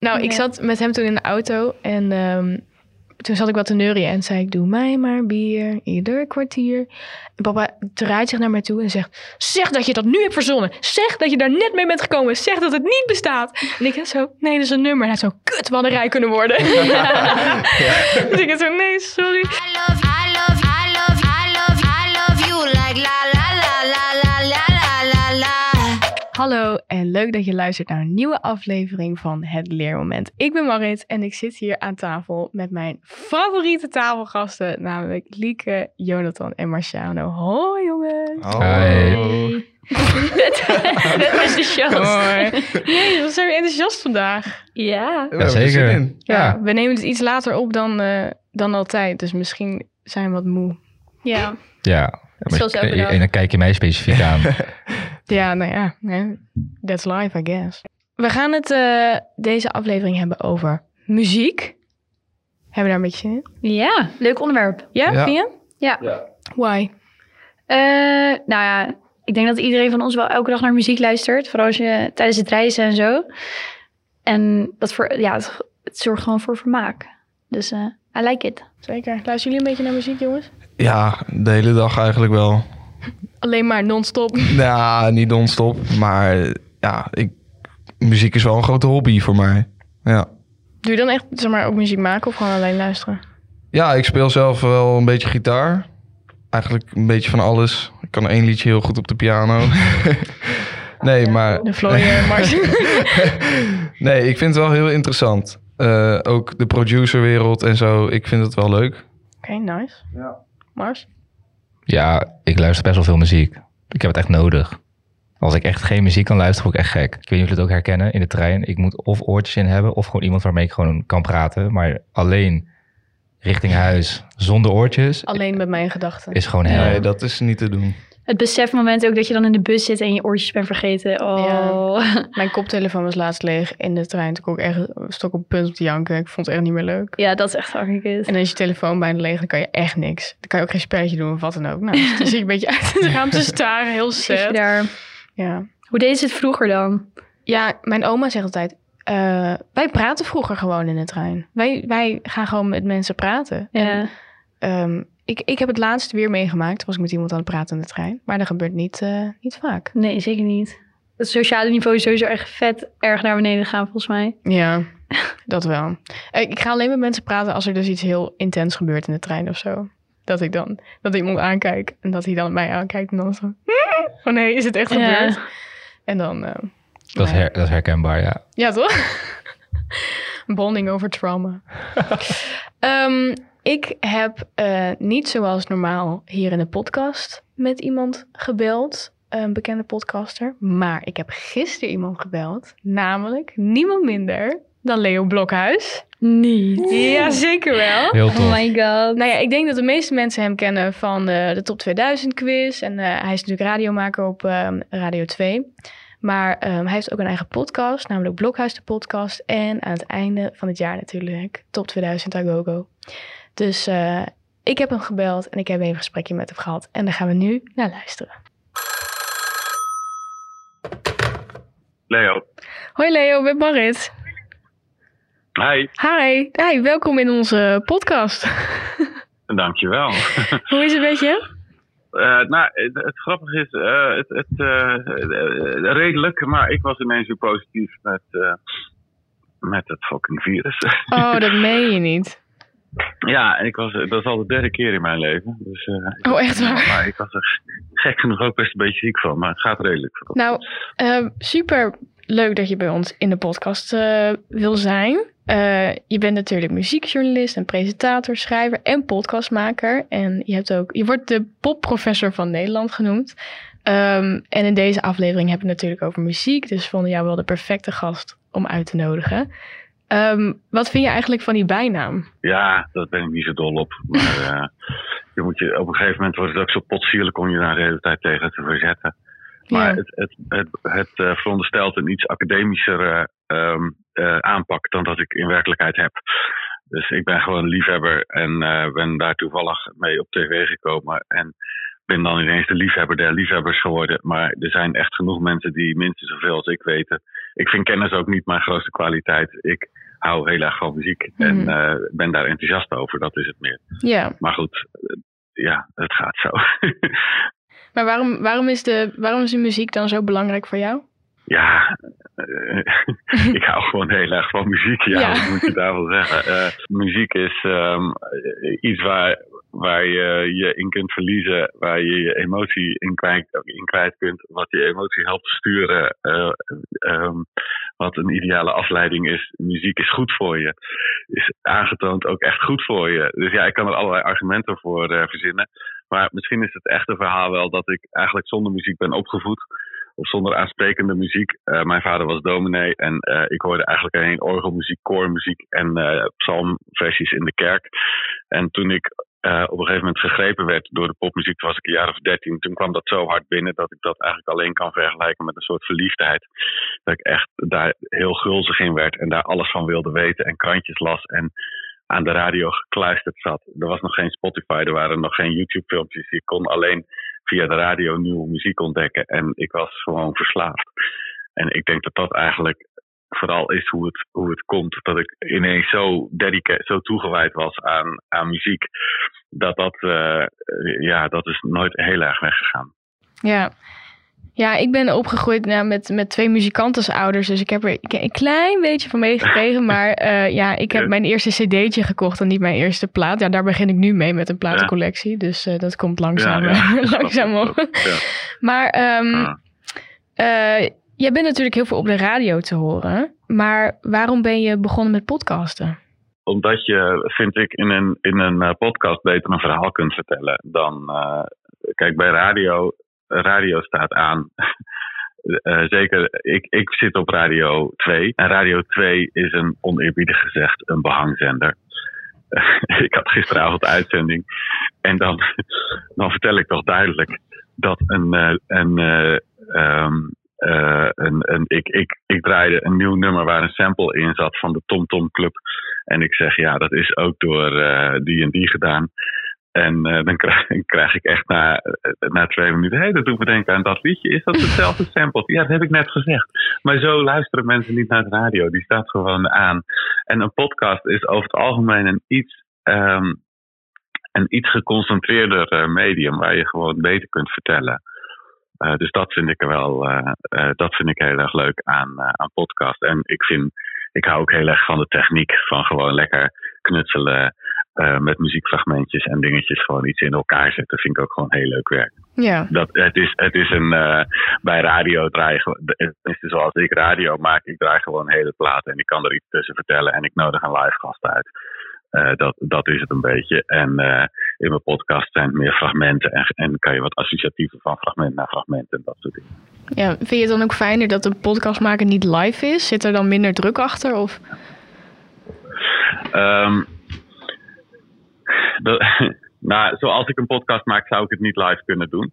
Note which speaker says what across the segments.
Speaker 1: Nou, ik zat met hem toen in de auto en ehm, toen zat ik wat te neurien en zei ik, doe mij maar bier, ieder kwartier. En papa draait zich naar mij toe en zegt, zeg dat je dat nu hebt verzonnen. Zeg dat je daar net mee bent gekomen. Zeg dat het niet bestaat. En ik zo, nee, dat is een nummer. En hij zo, kut, we hadden rij kunnen worden. dus ik zo, nee, sorry. Hallo en leuk dat je luistert naar een nieuwe aflevering van Het Leermoment. Ik ben Marit en ik zit hier aan tafel met mijn favoriete tafelgasten, namelijk Lieke, Jonathan en Marciano. Hoi jongens!
Speaker 2: Hoi.
Speaker 1: Net enthousiast. Hoi. Jezus, wat zijn we enthousiast vandaag.
Speaker 3: Ja.
Speaker 2: Ja, zeker.
Speaker 1: Ja. we nemen het iets later op dan, eh, dan altijd, dus misschien zijn we wat moe.
Speaker 3: Ja.
Speaker 2: Ja. En dan kijk je mij specifiek aan.
Speaker 1: Ja, nou ja, that's life, I guess. We gaan het eh, deze aflevering hebben over muziek. Hebben we daar een beetje zin in?
Speaker 3: Ja, leuk onderwerp.
Speaker 1: Ja,
Speaker 2: Ja.
Speaker 1: vind je?
Speaker 3: Ja.
Speaker 1: Why?
Speaker 3: Eh, nou ja, ik denk dat iedereen van ons wel elke dag naar muziek luistert. Vooral als je tijdens het reizen en zo. En dat voor, ja, het, het zorgt gewoon voor vermaak. Dus eh I like it.
Speaker 1: Zeker. Luisteren jullie een beetje naar muziek, jongens?
Speaker 4: Ja, de hele dag eigenlijk wel.
Speaker 1: Alleen maar non-stop.
Speaker 4: Ja, niet non-stop, maar ja, ik, muziek is wel een grote hobby voor mij. Ja.
Speaker 1: Doe je dan echt zeg maar, ook muziek maken of gewoon alleen luisteren?
Speaker 4: ja, ik speel zelf wel een beetje gitaar. Eigenlijk een beetje van alles. Ik kan één liedje heel goed op de piano. nee, maar...
Speaker 1: De Floyd Mars.
Speaker 4: nee, ik vind het wel heel interessant. Eh, ook de producerwereld en zo, ik vind het wel leuk.
Speaker 1: Oké, nice.
Speaker 4: Ja.
Speaker 1: Mars?
Speaker 2: Ja, ik luister best wel veel muziek. Ik heb het echt nodig. Als ik echt geen muziek kan luisteren, word ik echt gek. Ik weet niet of jullie het ook herkennen in de trein. Ik moet of oortjes in hebben, of gewoon iemand waarmee ik gewoon kan praten. Maar alleen richting huis, zonder oortjes,
Speaker 1: Alleen met mijn gedachten.
Speaker 2: is gewoon hel.
Speaker 4: Nee, dat is niet te doen.
Speaker 3: Het besefmoment ook dat je dan in de bus zit en je oortjes bent vergeten. Oh.
Speaker 1: Mijn koptelefoon was laatst leeg in de trein. Toen kon ik echt stok op punt om te janken. Ik vond het echt niet meer leuk.
Speaker 3: Ja, dat is echt kut.
Speaker 1: En is je telefoon bijna leeg, dan kan je echt niks. Dan kan je ook geen spelletje doen of wat dan ook. Nou, dus dan je een beetje uit het raam te staren, heel sad.
Speaker 3: daar.
Speaker 1: Ja.
Speaker 3: Hoe deed ze het vroeger dan?
Speaker 1: ja, mijn oma zegt altijd, eh, wij praten vroeger gewoon in de trein. Wij, wij gaan gewoon met mensen praten.
Speaker 3: Ja.
Speaker 1: En, ehm, ik, ik heb het laatst weer meegemaakt, Toen was ik met iemand aan het praten in de trein. Maar dat gebeurt niet, eh, niet vaak.
Speaker 3: Nee, zeker niet. Het sociale niveau is sowieso echt vet erg naar beneden gaan, volgens mij.
Speaker 1: Ja, dat wel. Eh, Ik ga alleen met mensen praten als er dus iets heel intens gebeurt in de trein of zo. Dat ik dan, dat iemand aankijk en dat hij dan mij aankijkt en dan zo... Oh nee, is het echt
Speaker 3: Ja.
Speaker 1: gebeurd? En dan... eh,
Speaker 2: Dat, is
Speaker 1: nee.
Speaker 2: her- dat is herkenbaar, ja.
Speaker 1: Ja, toch? Bonding over trauma. Ehm, ik heb eh, niet zoals normaal hier in de podcast met iemand gebeld. Een bekende podcaster. Maar ik heb gisteren iemand gebeld. Namelijk niemand minder dan Leo Blokhuis.
Speaker 3: Niet.
Speaker 1: Ja, zeker wel.
Speaker 2: Heel
Speaker 3: Oh
Speaker 2: tof.
Speaker 3: my god.
Speaker 1: Nou ja, ik denk dat de meeste mensen hem kennen van eh, de Top 2000 quiz. En eh, hij is natuurlijk radiomaker op ehm, Radio 2. Maar ehm, hij heeft ook een eigen podcast, namelijk Blokhuis de podcast. En aan het einde van het jaar natuurlijk Top 2000 Agogo. Dus eh, ik heb hem gebeld en ik heb even een gesprekje met hem gehad. En daar gaan we nu naar luisteren.
Speaker 5: Leo.
Speaker 1: Hoi Leo, met Marit.
Speaker 5: Hi,
Speaker 1: Hi, hi, welkom in onze podcast.
Speaker 5: dankjewel.
Speaker 1: Hoe is het met je?
Speaker 5: Eh nou, het, het grappige is, eh, het, het, redelijk, maar ik was ineens weer positief met, met het fucking virus.
Speaker 1: Oh, dat meen je niet.
Speaker 5: ja, en ik was, dat is al de derde keer in mijn leven. Dus, eh,
Speaker 1: Oh, echt waar?
Speaker 5: Maar ik was er gek genoeg ook best een beetje ziek van, maar het gaat redelijk.
Speaker 1: Nou, eh, super leuk dat je bij ons in de podcast eh, wil zijn. Eh, je bent natuurlijk muziekjournalist en presentator, schrijver en podcastmaker. En je, hebt ook, je wordt de popprofessor van Nederland genoemd. Ehm, en in deze aflevering hebben we het natuurlijk over muziek. Dus we vonden jou wel de perfecte gast om uit te nodigen. Ehm, wat vind je eigenlijk van die bijnaam?
Speaker 5: Ja, daar ben ik niet zo dol op. Maar eh, je moet je, op een gegeven moment wordt het ook zo potsierlijk om je daar de hele tijd tegen te verzetten. Maar
Speaker 1: Ja.
Speaker 5: het, het, het, het eh, veronderstelt een iets academischer ehm, eh, aanpak dan dat ik in werkelijkheid heb. Dus ik ben gewoon een liefhebber en ben daar toevallig mee op tv gekomen. En ben dan ineens de liefhebber der liefhebbers geworden. Maar er zijn echt genoeg mensen die minstens zoveel als ik weten. Ik vind kennis ook niet mijn grootste kwaliteit. Ik hou heel erg van muziek en
Speaker 1: Mhm.
Speaker 5: eh, ben daar enthousiast over. Dat is het meer.
Speaker 1: Ja,
Speaker 5: Maar goed, eh, ja, het gaat zo.
Speaker 1: maar waarom, waarom, is de, waarom is de muziek dan zo belangrijk voor jou?
Speaker 5: ja, eh, ik hou gewoon heel erg van muziek. Ja, moet je daarvan zeggen? Muziek is ehm, eh, iets waar, waar je je in kunt verliezen, waar je je emotie in kwijt, in kwijt kunt, wat je emotie helpt sturen, eh, ehm, wat een ideale afleiding is. Muziek is goed voor je, is aangetoond ook echt goed voor je. Dus ja, ik kan er allerlei argumenten voor eh, verzinnen. Maar misschien is het echte verhaal wel dat ik eigenlijk zonder muziek ben opgevoed of zonder aansprekende muziek. Eh, mijn vader was dominee en ik hoorde eigenlijk alleen orgelmuziek, koormuziek en eh, psalmversies in de kerk. En toen ik eh, op een gegeven moment gegrepen werd door de popmuziek, toen was ik een jaar of dertien. Toen kwam dat zo hard binnen dat ik dat eigenlijk alleen kan vergelijken met een soort verliefdheid. Dat ik echt daar heel gulzig in werd en daar alles van wilde weten en krantjes las en aan de radio gekluisterd zat. Er was nog geen Spotify, er waren nog geen YouTube-filmpjes. Je kon alleen via de radio nieuwe muziek ontdekken. En ik was gewoon verslaafd. En ik denk dat dat eigenlijk vooral is hoe het, hoe het komt. Dat ik ineens zo dedicated, zo toegewijd was aan, aan muziek. Dat dat, eh, ja, dat is nooit heel erg weggegaan.
Speaker 1: Ja. Ja, ik ben opgegroeid nou, met, met twee muzikanten als ouders. Dus ik heb er een klein beetje van meegekregen. maar eh, ja, ik heb mijn eerste cd'tje gekocht en niet mijn eerste plaat. Ja, daar begin ik nu mee met een platencollectie. Dus eh, dat komt langzaam,
Speaker 5: Ja, ja.
Speaker 1: langzaam op.
Speaker 5: Ja.
Speaker 1: Maar ehm. Jij bent natuurlijk heel veel op de radio te horen. Maar waarom ben je begonnen met podcasten?
Speaker 5: Omdat je, vind ik, in een, in een eh, podcast beter een verhaal kunt vertellen dan. eh, kijk, bij radio, radio staat aan. Eh, zeker, ik, ik zit op Radio 2. En Radio 2 is een oneerbiedig gezegd een behangzender. ik had gisteravond uitzending. En dan, dan vertel ik toch duidelijk dat een. een eh, een, een, ik, ik, ik draaide een nieuw nummer waar een sample in zat van de Tom Tom Club. En ik zeg, ja, dat is ook door eh, die en die gedaan. En eh, dan krijg, krijg ik echt na, na twee minuten, hé, hey, dat doet me denken aan dat liedje. Is dat hetzelfde sample? Ja, dat heb ik net gezegd. Maar zo luisteren mensen niet naar de radio. Die staat gewoon aan. En een podcast is over het algemeen een iets, ehm, een iets geconcentreerder medium waar je gewoon beter kunt vertellen. Eh, dus dat vind ik er wel, eh, eh, dat vind ik heel erg leuk aan, aan podcast. En ik vind, ik hou ook heel erg van de techniek van gewoon lekker knutselen met muziekfragmentjes en dingetjes gewoon iets in elkaar zetten. Vind ik ook gewoon heel leuk werk.
Speaker 1: Ja,
Speaker 5: Dat, het, is, het is een, bij radio draai je gewoon, tenminste zoals ik radio maak, ik draai gewoon hele platen en ik kan er iets tussen vertellen en ik nodig een live gast uit. Eh, dat, dat is het een beetje. En eh, in mijn podcast zijn het meer fragmenten en, en kan je wat associatieven van fragment naar fragment en dat soort dingen.
Speaker 1: ja. Vind je het dan ook fijner dat een podcast maken niet live is? Zit er dan minder druk achter? Of?
Speaker 5: Ehm, dat- nou, zoals ik een podcast maak, zou ik het niet live kunnen doen.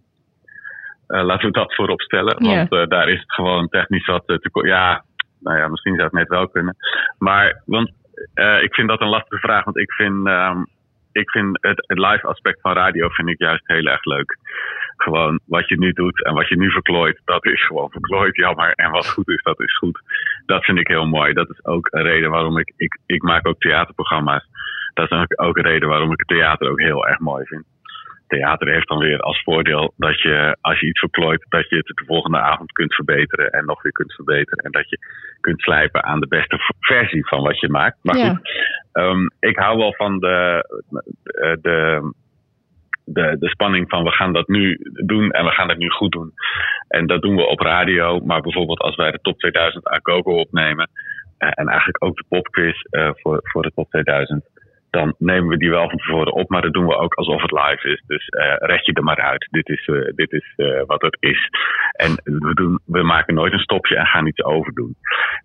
Speaker 5: Eh, laten we dat voorop stellen. Want daar is het gewoon technisch wat te Ja, nou ja, misschien zou het net wel kunnen. Maar, want eh, ik vind dat een lastige vraag. Want ik vind, ehm, ik vind het, het live aspect van radio vind ik juist heel erg leuk. Gewoon wat je nu doet en wat je nu verklooit, dat is gewoon verklooid, jammer. En wat goed is, dat is goed. Dat vind ik heel mooi. Dat is ook een reden waarom ik, ik, ik maak ook theaterprogramma's. Dat is ook- ook een reden waarom ik het theater ook heel erg mooi vind. Theater heeft dan weer als voordeel dat je, als je iets verklooit, dat je het de volgende avond kunt verbeteren en nog weer kunt verbeteren. En dat je kunt slijpen aan de beste versie van wat je maakt. Maar
Speaker 1: Ja.
Speaker 5: goed, ehm, ik hou wel van de, eh, de, de, de spanning van we gaan dat nu doen en we gaan het nu goed doen. En dat doen we op radio, maar bijvoorbeeld als wij de top 2000 aan Gogo opnemen eh, en eigenlijk ook de popquiz eh, voor, voor de top 2000, dan nemen we die wel van tevoren op, maar dat doen we ook alsof het live is. Dus eh red je er maar uit. Dit is, eh, dit is eh, wat het is. En we, doen, we maken nooit een stopje en gaan iets overdoen.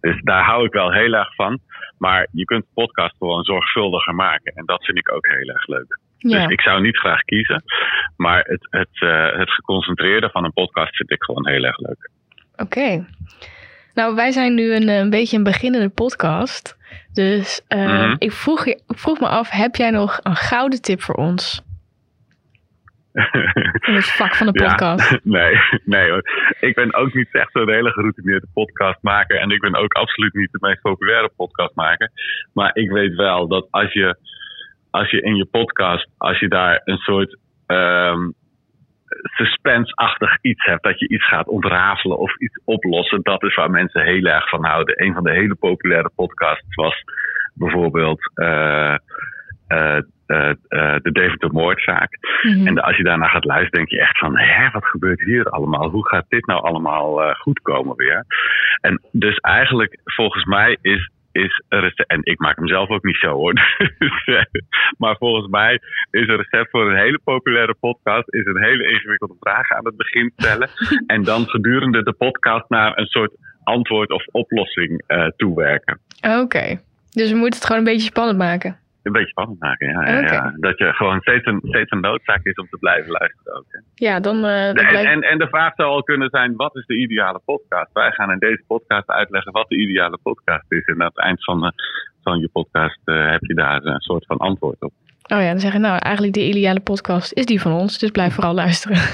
Speaker 5: Dus daar hou ik wel heel erg van. Maar je kunt de podcast gewoon zorgvuldiger maken. En dat vind ik ook heel erg leuk.
Speaker 1: Ja.
Speaker 5: Dus ik zou niet graag kiezen. Maar het, het, het geconcentreerde van een podcast vind ik gewoon heel erg leuk.
Speaker 1: Oké. Nou, wij zijn nu een, een beetje een beginnende podcast. Dus eh,
Speaker 5: Mhm.
Speaker 1: ik, vroeg, ik vroeg me af, heb jij nog een gouden tip voor ons? In het vak van de
Speaker 5: Ja.
Speaker 1: podcast.
Speaker 5: nee, nee hoor. Ik ben ook niet echt zo'n hele geroutineerde podcastmaker. En ik ben ook absoluut niet de meest populaire podcastmaker. Maar ik weet wel dat als je, als je in je podcast, als je daar een soort ehm suspense-achtig iets hebt, dat je iets gaat ontrafelen of iets oplossen, dat is waar mensen heel erg van houden. Een van de hele populaire podcasts was bijvoorbeeld eh, eh, de Deventer moordzaak.
Speaker 1: Mhm.
Speaker 5: En als je daarna gaat luisteren, denk je echt van, hè, wat gebeurt hier allemaal? Hoe gaat dit nou allemaal goed komen weer? En dus eigenlijk, volgens mij is, is een recept, en ik maak hem zelf ook niet zo hoor, Dus, eh, maar volgens mij is een recept voor een hele populaire podcast, is een hele ingewikkelde vraag aan het begin stellen. en dan gedurende de podcast naar een soort antwoord of oplossing eh, toewerken.
Speaker 1: Oké. Dus we moeten het gewoon een beetje spannend maken.
Speaker 5: Een beetje spannend maken, ja. ja. Dat je gewoon steeds een, steeds een noodzaak is om te blijven luisteren ook. hè.
Speaker 1: Ja, dan, eh, dan
Speaker 5: En, en, en de vraag zou al kunnen zijn: wat is de ideale podcast? Wij gaan in deze podcast uitleggen wat de ideale podcast is. En aan het eind van, de, van je podcast eh, heb je daar een soort van antwoord op.
Speaker 1: Oh ja, dan zeggen nou eigenlijk de ideale podcast is die van ons. Dus blijf vooral luisteren.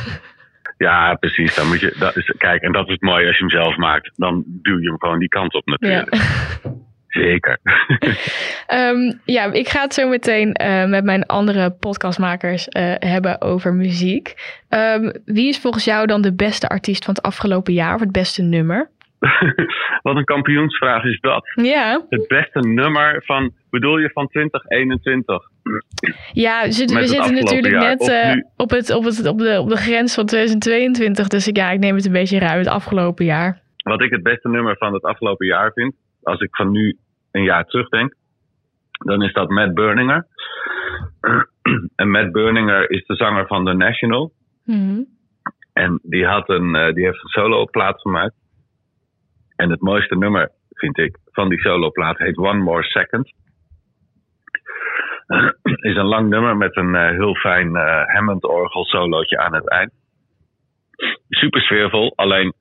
Speaker 5: Ja, precies. Dan moet je, dat is, kijk, en dat is het mooie als je hem zelf maakt. Dan duw je hem gewoon die kant op
Speaker 1: Ja.
Speaker 5: Zeker.
Speaker 1: Ehm, ja, ik ga het zo meteen eh, met mijn andere podcastmakers eh, hebben over muziek. Ehm, wie is volgens jou dan de beste artiest van het afgelopen jaar of het beste nummer?
Speaker 5: Wat een kampioensvraag is dat.
Speaker 1: Ja,
Speaker 5: Het beste nummer van, bedoel je van 2021?
Speaker 1: ja we zitten, we natuurlijk
Speaker 5: jaar,
Speaker 1: net eh, op, het, op, het, op, de, op de grens van 2022. Dus ik, ja, ik neem het een beetje ruim het afgelopen jaar.
Speaker 5: Wat ik het beste nummer van het afgelopen jaar vind, als ik van nu een jaar terugdenk, dan is dat Matt Berninger. En Matt Berninger is de zanger van The National.
Speaker 1: Mhm.
Speaker 5: En die, had een, eh, die heeft een solo-plaat gemaakt. En het mooiste nummer, vind ik, van die solo-plaat heet One More Second. is een lang nummer met een eh, heel fijn eh, Hammond-orgel solootje aan het eind. Super sfeervol, alleen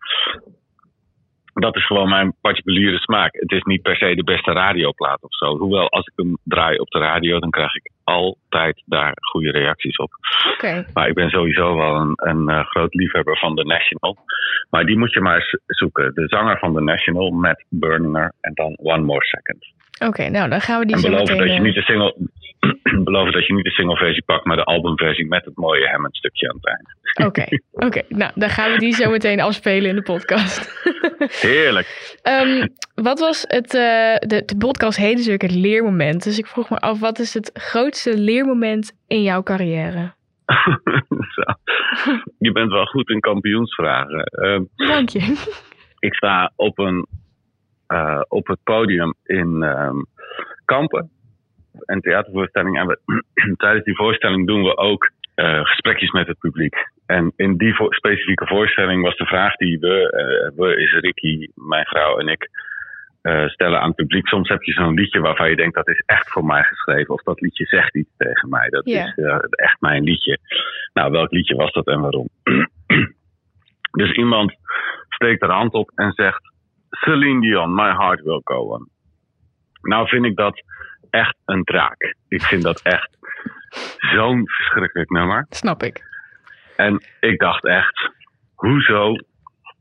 Speaker 5: dat is gewoon mijn particuliere smaak. Het is niet per se de beste radioplaat of zo. Hoewel, als ik hem draai op de radio, dan krijg ik altijd daar goede reacties op.
Speaker 1: Oké,
Speaker 5: Maar ik ben sowieso wel een, een eh, groot liefhebber van The National. Maar die moet je maar eens zoeken. De zanger van The National, Matt Berninger. En dan One More Second.
Speaker 1: Oké, nou dan gaan we die
Speaker 5: en
Speaker 1: zo
Speaker 5: beloven
Speaker 1: meteen...
Speaker 5: dat, je
Speaker 1: eh,
Speaker 5: niet de single, beloven dat je niet de singleversie pakt, maar de albumversie met het mooie Hammond stukje aan het eind.
Speaker 1: Oké, oké. Nou, dan gaan we die zo meteen afspelen in de podcast.
Speaker 5: Heerlijk.
Speaker 1: Ehm, wat was het, eh, de, de podcast heet natuurlijk het leermoment. Dus ik vroeg me af, wat is het grootste leermoment in jouw carrière?
Speaker 5: Zo. Je bent wel goed in kampioensvragen. Ehm,
Speaker 1: Dank je.
Speaker 5: ik sta op, een, eh, op het podium in ehm, Kampen. Een theatervoorstelling. En we, tijdens die voorstelling doen we ook eh, gesprekjes met het publiek. En in die vo- specifieke voorstelling was de vraag die we, eh, we is Ricky, mijn vrouw en ik, stellen aan het publiek. Soms heb je zo'n liedje waarvan je denkt dat is echt voor mij geschreven. Of dat liedje zegt iets tegen mij. Dat is echt mijn liedje. Nou, welk liedje was dat en waarom? dus iemand steekt haar hand op en zegt... Celine Dion, My Heart Will Go On. Nou vind ik dat echt een draak. Ik vind dat echt zo'n verschrikkelijk nummer.
Speaker 1: Snap ik.
Speaker 5: En ik dacht echt, hoezo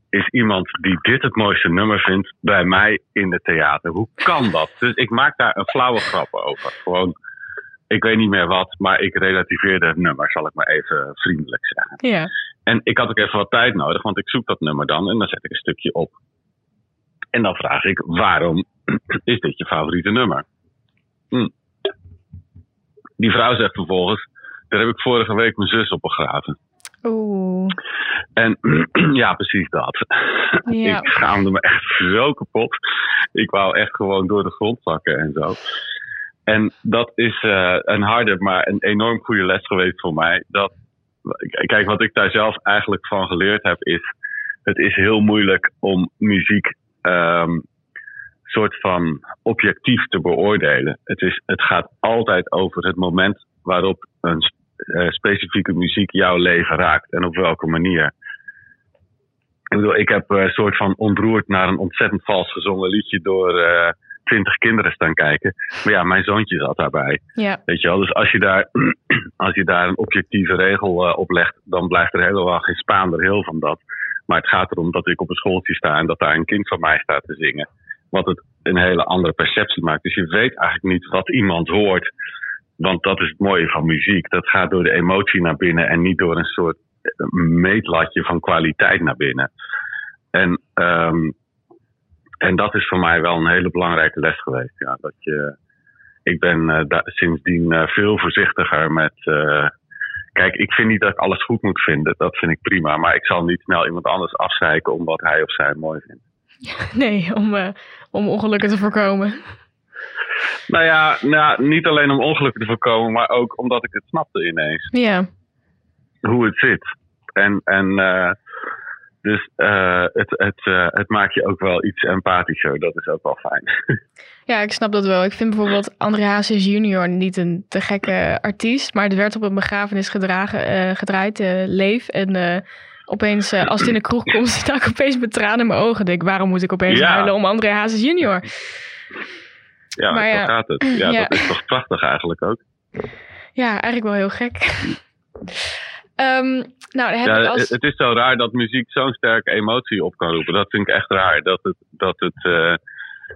Speaker 5: is iemand die dit het mooiste nummer vindt bij mij in het theater? Hoe kan dat? Dus ik maak daar een flauwe grap over. Gewoon, ik weet niet meer wat, maar ik relativeerde het nummer, zal ik maar even vriendelijk zeggen.
Speaker 1: Ja.
Speaker 5: En ik had ook even wat tijd nodig, want ik zoek dat nummer dan en dan zet ik een stukje op. En dan vraag ik, waarom is dit je favoriete nummer? Hm. Die vrouw zegt vervolgens, daar heb ik vorige week mijn zus op begraven.
Speaker 1: Oeh.
Speaker 5: En ja, precies dat.
Speaker 1: Ja.
Speaker 5: Ik schaamde me echt zo kapot. Ik wou echt gewoon door de grond zakken en zo. En dat is eh, een harde, maar een enorm goede les geweest voor mij. Dat, kijk, wat ik daar zelf eigenlijk van geleerd heb, is: het is heel moeilijk om muziek ehm soort van objectief te beoordelen. Het, is, het gaat altijd over het moment waarop een eh, specifieke muziek jouw leven raakt en op welke manier. Ik bedoel, ik heb eh, een soort van ontroerd naar een ontzettend vals gezongen liedje door, eh, twintig kinderen staan kijken. Maar ja, mijn zoontje zat daarbij.
Speaker 1: Ja,
Speaker 5: Weet je wel, dus als je daar, als je daar een objectieve regel eh, op legt, dan blijft er helemaal geen Spaander heel van dat. Maar het gaat erom dat ik op een schooltje sta en dat daar een kind van mij staat te zingen. Wat het een hele andere perceptie maakt. Dus je weet eigenlijk niet wat iemand hoort. Want dat is het mooie van muziek. Dat gaat door de emotie naar binnen en niet door een soort eh, meetlatje van kwaliteit naar binnen. En, ehm, en dat is voor mij wel een hele belangrijke les geweest. Ja, dat je, ik ben eh, sindsdien eh, veel voorzichtiger met. Kijk, ik vind niet dat ik alles goed moet vinden. Dat vind ik prima. Maar ik zal niet snel iemand anders afzeiken om wat hij of zij mooi vindt.
Speaker 1: nee, om, eh, om ongelukken te voorkomen.
Speaker 5: Nou ja, nou, niet alleen om ongelukken te voorkomen, maar ook omdat ik het snapte ineens.
Speaker 1: Ja,
Speaker 5: Hoe het zit. En, en eh, dus eh, het, het, eh, het maakt je ook wel iets empathischer. Dat is ook wel fijn.
Speaker 1: ja, ik snap dat wel. Ik vind bijvoorbeeld André Hazes junior niet een te gekke artiest. Maar het werd op een begrafenis gedragen, eh, gedraaid, leef. En opeens, als het in de kroeg komt, sta ik opeens met tranen in mijn ogen. Denk, waarom moet ik opeens
Speaker 5: Ja.
Speaker 1: huilen om André Hazes junior?
Speaker 5: Ja,
Speaker 1: Maar ja.
Speaker 5: gaat het. Ja,
Speaker 1: Ja.
Speaker 5: dat is toch prachtig eigenlijk ook.
Speaker 1: Ja, eigenlijk wel heel gek. Ehm, nou, heb
Speaker 5: Ja,
Speaker 1: ik als...
Speaker 5: het- is zo raar dat muziek zo'n sterke emotie op kan roepen. Dat vind ik echt raar. Dat, het, dat, het, eh,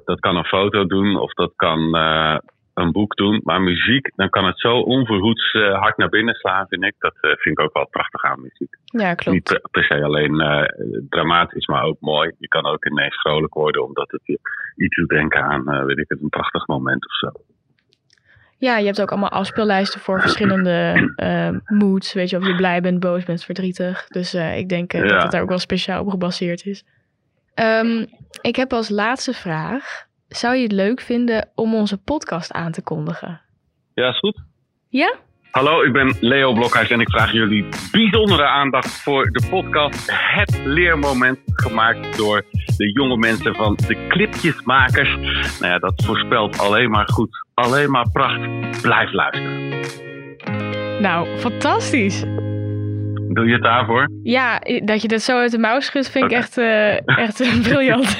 Speaker 5: dat kan een foto doen of dat kan eh, een boek doen. Maar muziek, dan kan het zo onverhoeds eh, hard naar binnen slaan, vind ik. Dat vind ik ook wel prachtig aan muziek.
Speaker 1: Ja, klopt.
Speaker 5: Niet per, per se alleen dramatisch, maar ook mooi. Je kan ook ineens vrolijk worden omdat het je iets doet denken aan, weet ik het, een prachtig moment of zo.
Speaker 1: Ja, je hebt ook allemaal afspeellijsten voor verschillende eh, moods. Weet je, of je blij bent, boos bent, verdrietig. Dus eh, ik denk eh,
Speaker 5: Ja.
Speaker 1: dat het daar ook wel speciaal op gebaseerd is. Ehm, ik heb als laatste vraag. Zou je het leuk vinden om onze podcast aan te kondigen?
Speaker 5: Ja, is goed.
Speaker 1: Ja?
Speaker 5: Hallo, ik ben Leo Blokhuis en ik vraag jullie bijzondere aandacht voor de podcast Het Leermoment, gemaakt door de jonge mensen van de Clipjesmakers. Nou ja, dat voorspelt alleen maar goed, alleen maar pracht. Blijf luisteren.
Speaker 1: Nou, fantastisch.
Speaker 5: Doe je het daarvoor?
Speaker 1: Ja, dat je dit zo uit de mouw schudt, vind ik echt, eh, echt eh, briljant.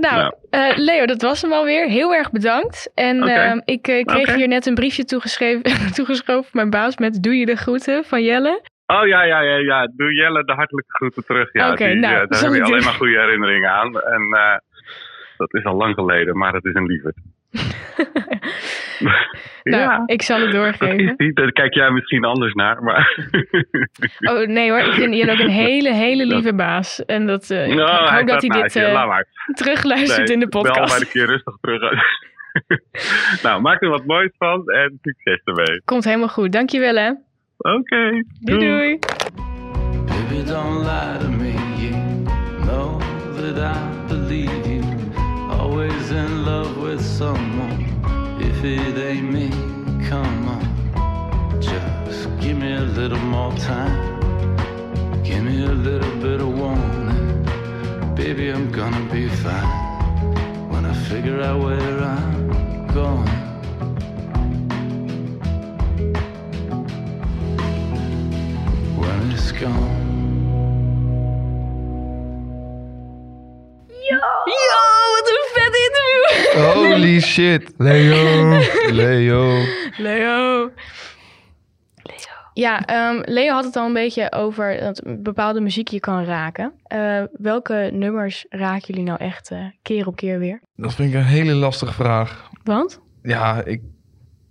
Speaker 1: nou,
Speaker 5: Nou.
Speaker 1: eh, Leo, dat was hem alweer. Heel erg bedankt. En ehm, ik kreeg hier net een briefje toegeschreven, toegeschoven van mijn baas met doe je de groeten van Jelle.
Speaker 5: Oh ja, ja, ja, ja. Doe Jelle de hartelijke groeten terug. Ja,
Speaker 1: Oké,
Speaker 5: die,
Speaker 1: nou,
Speaker 5: daar heb je alleen maar goede herinneringen aan. En dat is al lang geleden, maar het is een lieverd.
Speaker 1: Nou, ik zal het
Speaker 5: dat is
Speaker 1: doorgeven.
Speaker 5: Daar kijk jij misschien anders naar, maar...
Speaker 1: Oh nee hoor, ik vind Jelle ook een hele, hele lieve baas. En dat, eh, ik
Speaker 5: Nou,
Speaker 1: hoop dat hij dit eh,
Speaker 5: maar.
Speaker 1: terugluistert
Speaker 5: Nee,
Speaker 1: in de
Speaker 5: Bel maar
Speaker 1: podcast.
Speaker 5: een keer rustig terug. nou, maak er wat moois van en succes ermee.
Speaker 1: Komt helemaal goed. Dankjewel hè.
Speaker 5: Oké.
Speaker 1: Doei doei.
Speaker 6: Baby, don't lie to me. You know that I believe you. Always in love with someone. If it ain't me, come on. Just give me a little more time. Give me a little bit of warning. Baby, I'm gonna be fine when I figure out where I'm going. When it's gone.
Speaker 1: Yo, vet interview.
Speaker 4: Holy shit. Leo. Leo.
Speaker 1: Leo. Ja, ehm, Leo had het al een beetje over dat bepaalde muziek je kan raken. Eh, welke nummers raken jullie nou echt eh, keer op keer weer?
Speaker 4: Dat vind ik een hele lastige vraag.
Speaker 1: Want?
Speaker 4: Ja, ik,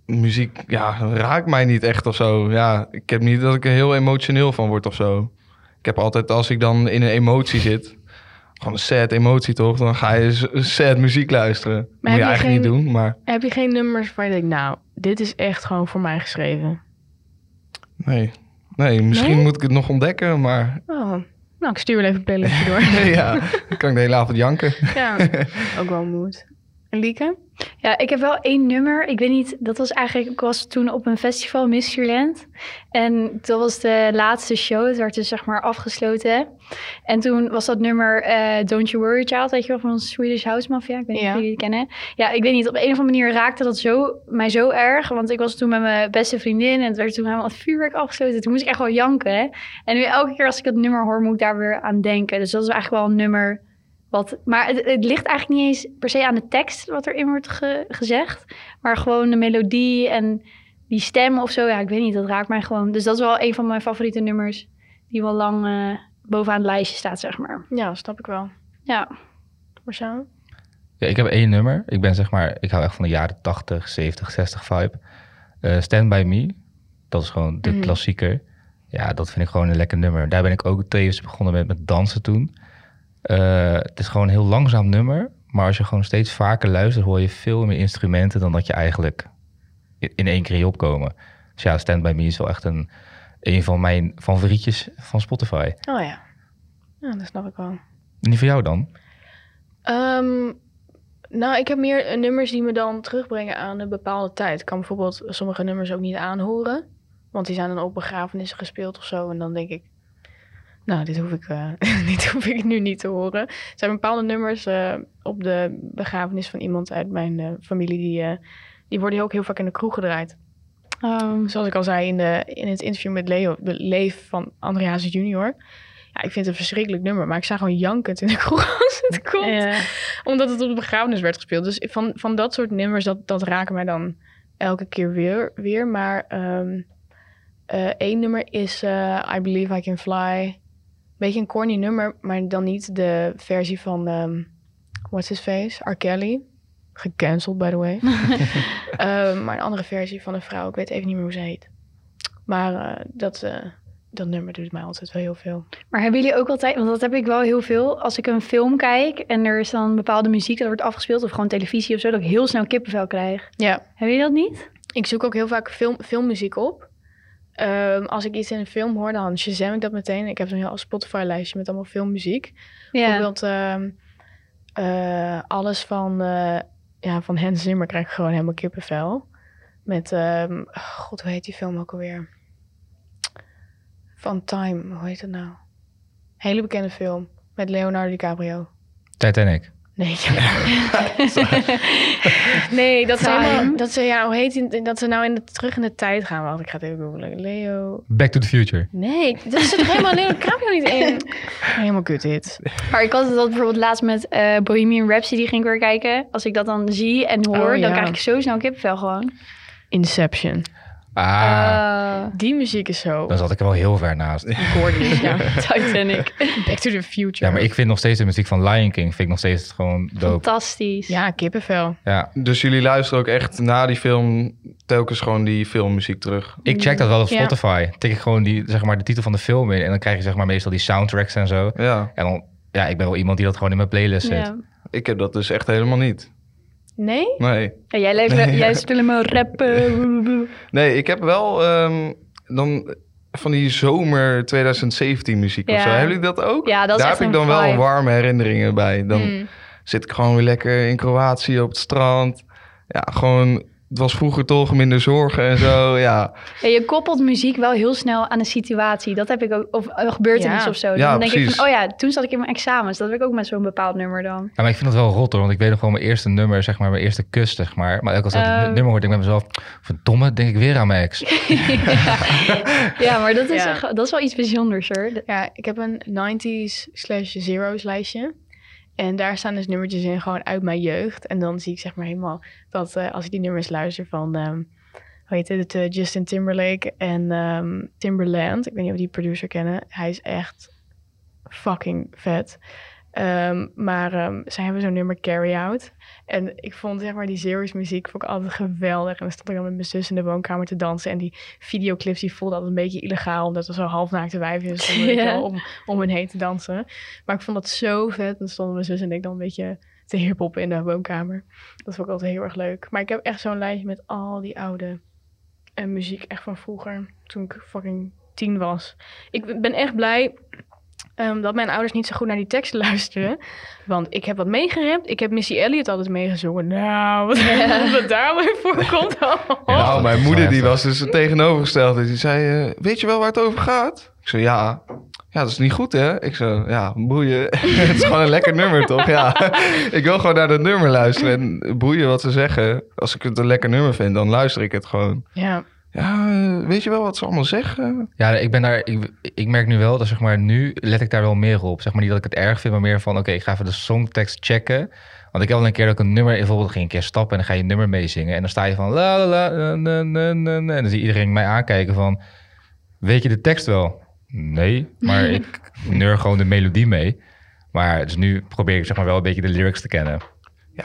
Speaker 4: muziek ja, raakt mij niet echt of zo. Ja, ik heb niet dat ik er heel emotioneel van word of zo. Ik heb altijd, als ik dan in een emotie zit, gewoon een sad emotie toch, dan ga je sad muziek luisteren. Moet je eigenlijk
Speaker 1: geen-
Speaker 4: niet doen, maar
Speaker 1: Heb je geen nummers waar je denkt, nou, dit is echt gewoon voor mij geschreven?
Speaker 4: nee. Nee, misschien
Speaker 1: Nee?
Speaker 4: moet ik het nog ontdekken, maar
Speaker 1: Oh, nou, ik stuur wel even een playlistje door.
Speaker 4: ja, dan kan ik de hele avond janken.
Speaker 1: ja, ook wel moed. En Lieke?
Speaker 3: Ja, ik heb wel één nummer. Ik weet niet, dat was eigenlijk, ik was toen op een festival, Mysteryland. En dat was de laatste show. Het werd dus zeg maar afgesloten. En toen was dat nummer eh, Don't You Worry Child, weet je wel, van Swedish House Mafia. Ik weet niet
Speaker 1: Ja.
Speaker 3: of jullie die kennen. Ja, ik weet niet, op een of andere manier raakte dat zo, mij zo erg. Want ik was toen met mijn beste vriendin en het werd toen helemaal het vuurwerk afgesloten. Toen moest ik echt wel janken. Hè? En nu elke keer als ik dat nummer hoor, moet ik daar weer aan denken. Dus dat is eigenlijk wel een nummer Wat, maar het, het ligt eigenlijk niet eens per se aan de tekst wat erin wordt ge- gezegd. Maar gewoon de melodie en die stem of zo. Ja, ik weet niet, dat raakt mij gewoon. Dus dat is wel een van mijn favoriete nummers. Die wel lang eh, bovenaan het lijstje staat, zeg maar.
Speaker 1: Ja, snap ik wel.
Speaker 3: Ja,
Speaker 1: Marcel?
Speaker 2: Ja, ik heb één nummer. Ik ben zeg maar, ik hou echt van de jaren 80, 70, 60 vibe. Eh, Stand By Me. Dat is gewoon de
Speaker 1: Mhm.
Speaker 2: klassieker. Ja, dat vind ik gewoon een lekker nummer. Daar ben ik ook tevens begonnen met, met dansen toen. Eh, het is gewoon een heel langzaam nummer. Maar als je gewoon steeds vaker luistert, hoor je veel meer instrumenten dan dat je eigenlijk in, één keer je opkomen. Dus ja, Stand By Me is wel echt een, een van mijn favorietjes van Spotify.
Speaker 1: Oh ja. Ja, dat snap ik wel.
Speaker 2: En die voor jou dan?
Speaker 1: Ehm, nou, ik heb meer eh, nummers die me dan terugbrengen aan een bepaalde tijd. Ik kan bijvoorbeeld sommige nummers ook niet aanhoren. Want die zijn dan op begrafenissen gespeeld of zo. En dan denk ik, nou, dit hoef ik, eh, dit hoef ik nu niet te horen. Er zijn bepaalde nummers eh, op de begrafenis van iemand uit mijn eh, familie... Die, die worden ook heel vaak in de kroeg gedraaid.
Speaker 3: Ehm,
Speaker 1: Zoals ik al zei in, de, in het interview met Leo, de Leef van Andreas junior. Ja, ik vind het een verschrikkelijk nummer. Maar ik sta gewoon jankend in de kroeg als het komt
Speaker 3: ja.
Speaker 1: omdat het op de begrafenis werd gespeeld. Dus van, van dat soort nummers, dat, dat raken mij dan elke keer weer. weer. Maar ehm, eh, één nummer is I Believe I Can Fly. Beetje een corny nummer, maar dan niet de versie van... ehm, what's his face? R. Kelly. Gecanceld, by the way. Ehm, maar een andere versie van een vrouw. Ik weet even niet meer hoe ze heet. Maar eh, dat, eh, dat nummer doet mij altijd wel heel veel.
Speaker 3: Maar hebben jullie ook altijd, want dat heb ik wel heel veel, als ik een film kijk en er is dan bepaalde muziek dat wordt afgespeeld of gewoon televisie of zo, dat ik heel snel kippenvel krijg.
Speaker 1: Ja,
Speaker 3: Hebben jullie dat niet?
Speaker 1: Ik zoek ook heel vaak film, filmmuziek op. Ehm, als ik iets in een film hoor, dan shazam ik dat meteen. Ik heb zo'n heel Spotify-lijstje met allemaal filmmuziek. Bijvoorbeeld ehm, eh, alles van, eh, ja, van Hans Zimmer krijg ik gewoon helemaal kippenvel. Met, ehm, god, hoe heet die film ook alweer? Van Time, hoe heet het nou? Hele bekende film met Leonardo DiCaprio.
Speaker 2: Titanic.
Speaker 1: Nee. nee, dat ze, helemaal, dat ze, ja, hoe heet die, dat ze nou in de, terug in de tijd gaan. Wacht, ik ga het even googlen. Leo.
Speaker 2: Back to the Future.
Speaker 1: Nee, dat zit er helemaal Leo DiCaprio niet in. Helemaal kut dit.
Speaker 3: Maar ik had dat bijvoorbeeld laatst met eh, Bohemian Rhapsody ging ik weer kijken. Als ik dat dan zie en hoor,
Speaker 1: Oh, ja.
Speaker 3: dan krijg ik zo snel kippenvel gewoon.
Speaker 1: Inception.
Speaker 2: Ah,
Speaker 1: Die muziek is zo
Speaker 2: dan zat ik er wel heel ver naast.
Speaker 1: gorgeous. ja.
Speaker 3: Titanic.
Speaker 1: Back to the Future.
Speaker 2: Ja, maar ik vind nog steeds de muziek van Lion King vind ik nog steeds gewoon dope.
Speaker 3: Fantastisch.
Speaker 1: Ja, kippenvel.
Speaker 2: Ja,
Speaker 4: Dus jullie luisteren ook echt na die film telkens gewoon die filmmuziek terug.
Speaker 2: ik check dat wel op
Speaker 1: Ja.
Speaker 2: Spotify. Tik ik gewoon die, zeg maar, de titel van de film in en dan krijg je zeg maar meestal die soundtracks en zo.
Speaker 4: Ja,
Speaker 2: En dan, ja, ik ben wel iemand die dat gewoon in mijn playlist zet.
Speaker 3: Ja.
Speaker 4: ik heb dat dus echt helemaal niet.
Speaker 1: Nee?
Speaker 4: Nee.
Speaker 3: Ja, jij luistert,
Speaker 4: Nee.
Speaker 3: jij helemaal rappen.
Speaker 4: Nee, ik heb wel ehm, dan van die zomer 2017 muziek of
Speaker 3: Ja.
Speaker 4: zo. Hebben jullie dat ook?
Speaker 3: Ja, dat is
Speaker 4: Daar heb ik dan wel warme herinneringen bij. Dan
Speaker 1: Mm.
Speaker 4: zit ik gewoon weer lekker in Kroatië op het strand. Ja, gewoon... Het was vroeger toch minder zorgen en zo. Ja,
Speaker 3: Ja, je koppelt muziek wel heel snel aan een situatie. Dat heb ik ook, of een gebeurtenis
Speaker 1: Ja.
Speaker 3: of zo. Dan
Speaker 4: Ja,
Speaker 3: denk ik van, oh ja, toen zat ik in mijn examens. Dat heb ik ook met zo'n bepaald nummer dan.
Speaker 2: Ja, maar ik vind dat wel rot hoor, want ik weet nog gewoon mijn eerste nummer, zeg maar, mijn eerste kus, zeg maar. Maar ook als ik dat
Speaker 3: Oh.
Speaker 2: nummer hoor, denk ik bij mezelf, verdomme, denk ik weer aan mijn ex.
Speaker 3: Ja, maar dat is,
Speaker 1: Ja.
Speaker 3: echt- dat is wel iets bijzonders hoor.
Speaker 1: Ja, ik heb een 90s slash zeros lijstje. En daar staan dus nummertjes in gewoon uit mijn jeugd. En dan zie ik zeg maar helemaal dat eh, als ik die nummers luister van... ehm hoe heet het? eh, Justin Timberlake en ehm, Timberland. Ik weet niet of die producer kennen. Hij is echt fucking vet. Ehm, maar zij hebben zo'n nummer Carry Out. En ik vond zeg maar die zeros muziek vond ik altijd geweldig. En dan stond ik dan met mijn zus in de woonkamer te dansen. En die videoclips die voelden altijd een beetje illegaal. Omdat er zo halfnaakte wijfjes stonden, om, om hun heen te dansen. Maar ik vond dat zo vet. En dan stonden mijn zus en ik dan een beetje te hiphoppen in de woonkamer. Dat vond ik altijd heel erg leuk. Maar ik heb echt zo'n lijstje met al die oude eh, muziek echt van vroeger. Toen ik fucking tien was. Ik ben echt blij ehm, dat mijn ouders niet zo goed naar die teksten luisterden. Want ik heb wat meegeremd. Ik heb Missy Elliott altijd meegezongen. Nou, wat, wat daar weer voorkomt.
Speaker 4: Nou, mijn moeder die was dus het tegenovergestelde. Die zei, eh, weet je wel waar het over gaat? Ik zei, ja. Ja, dat is niet goed, hè? Ik zo, ja, boeien. het is gewoon een lekker nummer, toch? Ja, ik wil gewoon naar dat nummer luisteren. En boeien wat ze zeggen. Als ik het een lekker nummer vind, dan luister ik het gewoon.
Speaker 1: Ja,
Speaker 4: Ja, eh, weet je wel wat ze allemaal zeggen?
Speaker 2: Ja, ik ben daar. Ik, ik merk nu wel dat zeg maar nu let ik daar wel meer op. Zeg maar niet dat ik het erg vind, maar meer van oké, ik ga even de songtekst checken. Want ik heb al een keer dat ik een nummer, bijvoorbeeld ging een keer stappen en dan ga je een nummer meezingen. En dan sta je van la la la, na, na, na, na, na. En dan zie iedereen mij aankijken van, weet je de tekst wel? Nee, maar ik neur gewoon de melodie mee. Maar dus nu probeer ik zeg maar wel een beetje de lyrics te kennen.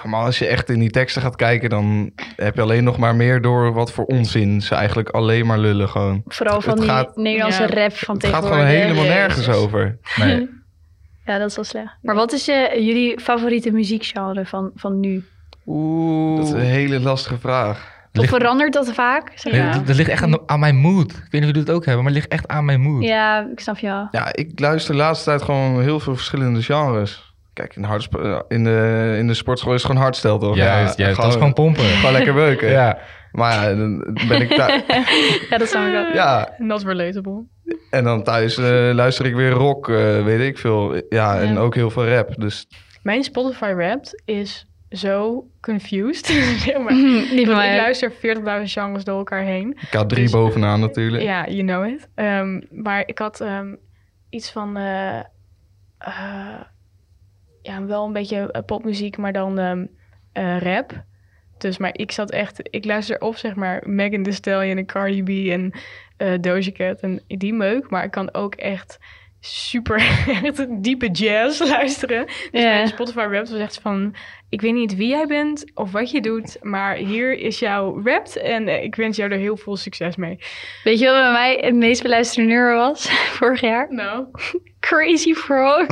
Speaker 4: Ja, maar als je echt in die teksten gaat kijken, dan heb je alleen nog maar meer door wat voor onzin ze eigenlijk alleen maar lullen gewoon.
Speaker 3: Vooral van
Speaker 4: Het
Speaker 3: die
Speaker 4: gaat-
Speaker 3: Nederlandse
Speaker 1: Ja.
Speaker 3: rap van
Speaker 4: Het gaat
Speaker 3: tegenwoordig.
Speaker 4: gewoon helemaal nergens over.
Speaker 2: Nee.
Speaker 3: Ja, dat is wel slecht. Maar wat is eh, jullie favoriete muziekgenre van, van nu?
Speaker 1: Oeh.
Speaker 4: Dat is een hele lastige vraag.
Speaker 3: Of
Speaker 2: Ligt-
Speaker 3: verandert dat vaak? Zeg
Speaker 1: Ja.
Speaker 2: Dat, dat ligt echt aan, aan mijn mood. Ik weet niet of jullie het ook hebben, maar het ligt echt aan mijn mood.
Speaker 3: Ja, ik snap je wel.
Speaker 4: Ja, ik luister de laatste tijd gewoon heel veel verschillende genres. Kijk, in harde eh, in de, in de sportschool is het gewoon hardstyle, toch?
Speaker 2: Juist, juist. Dat is gewoon pompen.
Speaker 4: Gewoon lekker beuken.
Speaker 2: Ja.
Speaker 4: Maar ja, dan ben ik thuis.
Speaker 3: Ja, dat snap ik ook.
Speaker 4: ja,
Speaker 1: Not relatable.
Speaker 4: en dan thuis eh, luister ik weer rock, eh, weet ik veel. Ja, en
Speaker 1: Ja.
Speaker 4: ook heel veel rap. Dus
Speaker 1: Mijn Spotify Wrapped is zo confused. zeg maar.
Speaker 3: Die van
Speaker 1: Want ik
Speaker 3: mij.
Speaker 1: luister 40.000 genres door elkaar heen.
Speaker 4: ik had drie
Speaker 1: Dus-
Speaker 4: bovenaan natuurlijk.
Speaker 1: Ja, you know it. Ehm, maar ik had ehm, iets van... eh, eh, ja, wel een beetje eh, popmuziek, maar dan ehm, eh, rap. Dus, maar ik zat echt... Ik luister op, zeg maar, Megan Thee Stallion en Cardi B en eh Doja Cat en die meuk. Maar ik kan ook echt super echt diepe jazz luisteren. Dus
Speaker 3: Ja.
Speaker 1: mijn Spotify rap was echt van... Ik weet niet wie jij bent of wat je doet, maar hier is jouw rap en eh, ik wens jou er heel veel succes mee.
Speaker 3: Weet je wat bij mij het meest beluisterde nummer was vorig jaar?
Speaker 1: Nou,
Speaker 3: Crazy Frog.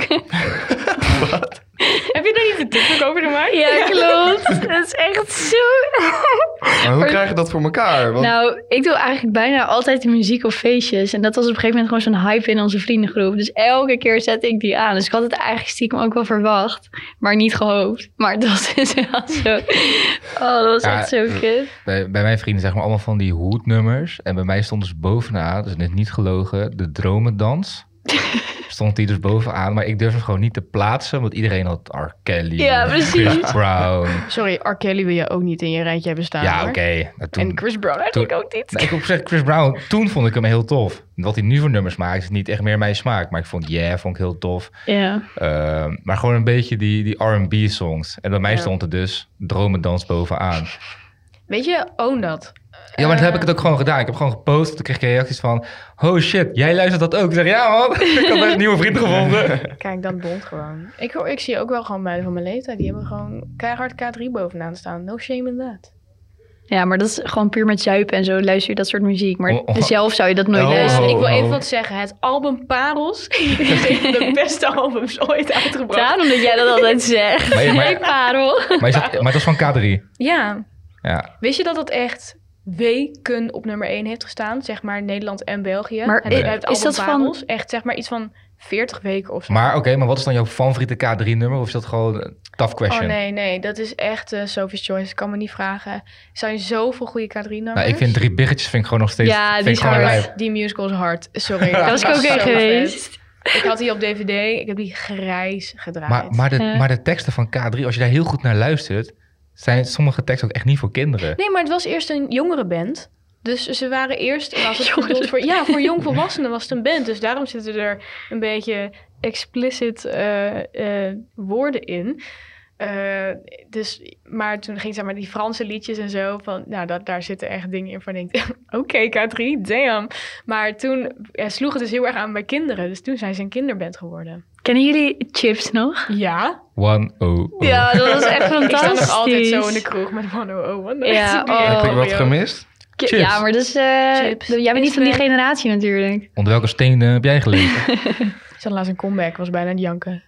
Speaker 1: heb je daar niet een TikTok over gemaakt?
Speaker 3: ja, klopt. Dat is echt zo...
Speaker 4: Maar hoe krijg je dat voor elkaar? Want
Speaker 3: Nou, ik doe eigenlijk bijna altijd de muziek op feestjes. En dat was op een gegeven moment gewoon zo'n hype in onze vriendengroep. Dus elke keer zette ik die aan. Dus ik had het eigenlijk stiekem ook wel verwacht. Maar niet gehoopt. Maar dat was dus wel zo... Oh, dat was
Speaker 2: Ja,
Speaker 3: echt zo kut.
Speaker 2: Bij, bij mijn vrienden zeg maar allemaal van die hoednummers. En bij mij stond dus bovenaan, dus net niet gelogen, de dromendans. Stond die dus bovenaan. Maar ik durfde hem gewoon niet te plaatsen, want iedereen had R. Kelly.
Speaker 3: Ja, precies.
Speaker 2: Chris Brown.
Speaker 1: Sorry, R. Kelly wil je ook niet in je rijtje hebben staan.
Speaker 2: Ja, oké. Nou, toen-
Speaker 1: En Chris Brown eigenlijk ook niet.
Speaker 2: Ik heb gezegd Chris Brown, toen vond ik hem heel tof. Wat hij nu voor nummers maakt, is niet echt meer mijn smaak. Maar ik vond Yeah, vond ik heel tof.
Speaker 3: Ja.
Speaker 2: Ehm, maar gewoon een beetje die, die R&B songs. En bij mij stond er dus Dromendans bovenaan.
Speaker 1: Weet je, own dat.
Speaker 2: Ja, maar toen heb ik het ook gewoon gedaan. Ik heb gewoon gepost. Toen kreeg ik reacties van... Oh shit, jij luistert dat ook? Ik zeg, ja man, ik had best een nieuwe vriend gevonden.
Speaker 1: Kijk, dat bond gewoon. Ik, hoor- ik zie ook wel gewoon meiden van mijn leeftijd. Die hebben gewoon keihard K3 bovenaan staan. No shame in that.
Speaker 3: ja, maar dat is gewoon puur met zuipen en zo luister je dat soort muziek. Maar
Speaker 2: Oh, oh.
Speaker 3: zelf zou je dat nooit
Speaker 2: Oh,
Speaker 3: luisteren.
Speaker 1: ik wil
Speaker 2: oh.
Speaker 1: even wat zeggen. Het album Parels is een van de beste albums ooit uitgebracht.
Speaker 3: Daarom dat jij dat altijd zegt.
Speaker 2: Maar je- maar-
Speaker 3: Hey, parel.
Speaker 2: Maar, is dat, maar dat is van K3.
Speaker 1: Ja.
Speaker 2: Ja.
Speaker 1: Wist je dat het echt weken op nummer 1 heeft gestaan? Zeg maar Nederland en België.
Speaker 3: Maar is dat van-.
Speaker 1: Echt zeg maar iets van 40 weken of zo.
Speaker 2: Maar oké, maar wat is dan jouw favoriete K3-nummer? Of is dat gewoon een tough question?
Speaker 1: Oh nee, nee. Dat is echt eh Sophie's Choice. Ik kan me niet vragen. Er zijn zoveel goede K3-nummers.
Speaker 2: Nou, ik vind Drie Biggetjes vind ik gewoon nog steeds...
Speaker 3: Ja, die hard.
Speaker 1: Die musical is hard. Sorry.
Speaker 3: Daar was ik ook
Speaker 1: vet.
Speaker 3: geweest.
Speaker 1: Ik had die op DVD. Ik heb die grijs gedraaid.
Speaker 2: Maar, maar, de, maar de teksten van K3, als je daar heel goed naar luistert... zijn sommige teksten ook echt niet voor kinderen.
Speaker 1: Nee, maar het was eerst een jongere band. Dus ze waren eerst, was het bedoeld voor, ja, voor jongvolwassenen was het een band. Dus daarom zitten er een beetje explicit eh, eh, woorden in. Eh, dus, maar toen ging zeg maar die Franse liedjes en zo van, nou, dat, daar zitten echt dingen in van denk oké K3, damn. Maar toen ja, sloeg het dus heel erg aan bij kinderen. Dus toen zijn ze een kinderband geworden.
Speaker 3: Kennen jullie Chips nog?
Speaker 1: Ja,
Speaker 2: One, oh, oh.
Speaker 3: Ja, dat was echt
Speaker 1: ik sta
Speaker 3: fantastisch.
Speaker 1: nog altijd zo in de kroeg met 101.
Speaker 3: Ja, oh.
Speaker 4: heb ik wat gemist?
Speaker 2: Chips.
Speaker 3: Ja, maar dus, eh,
Speaker 1: Chips.
Speaker 3: jij bent niet van die generatie natuurlijk.
Speaker 2: Onder welke steen eh, heb jij gelezen?
Speaker 1: Ze had laatst een comeback, was bijna aan het janken.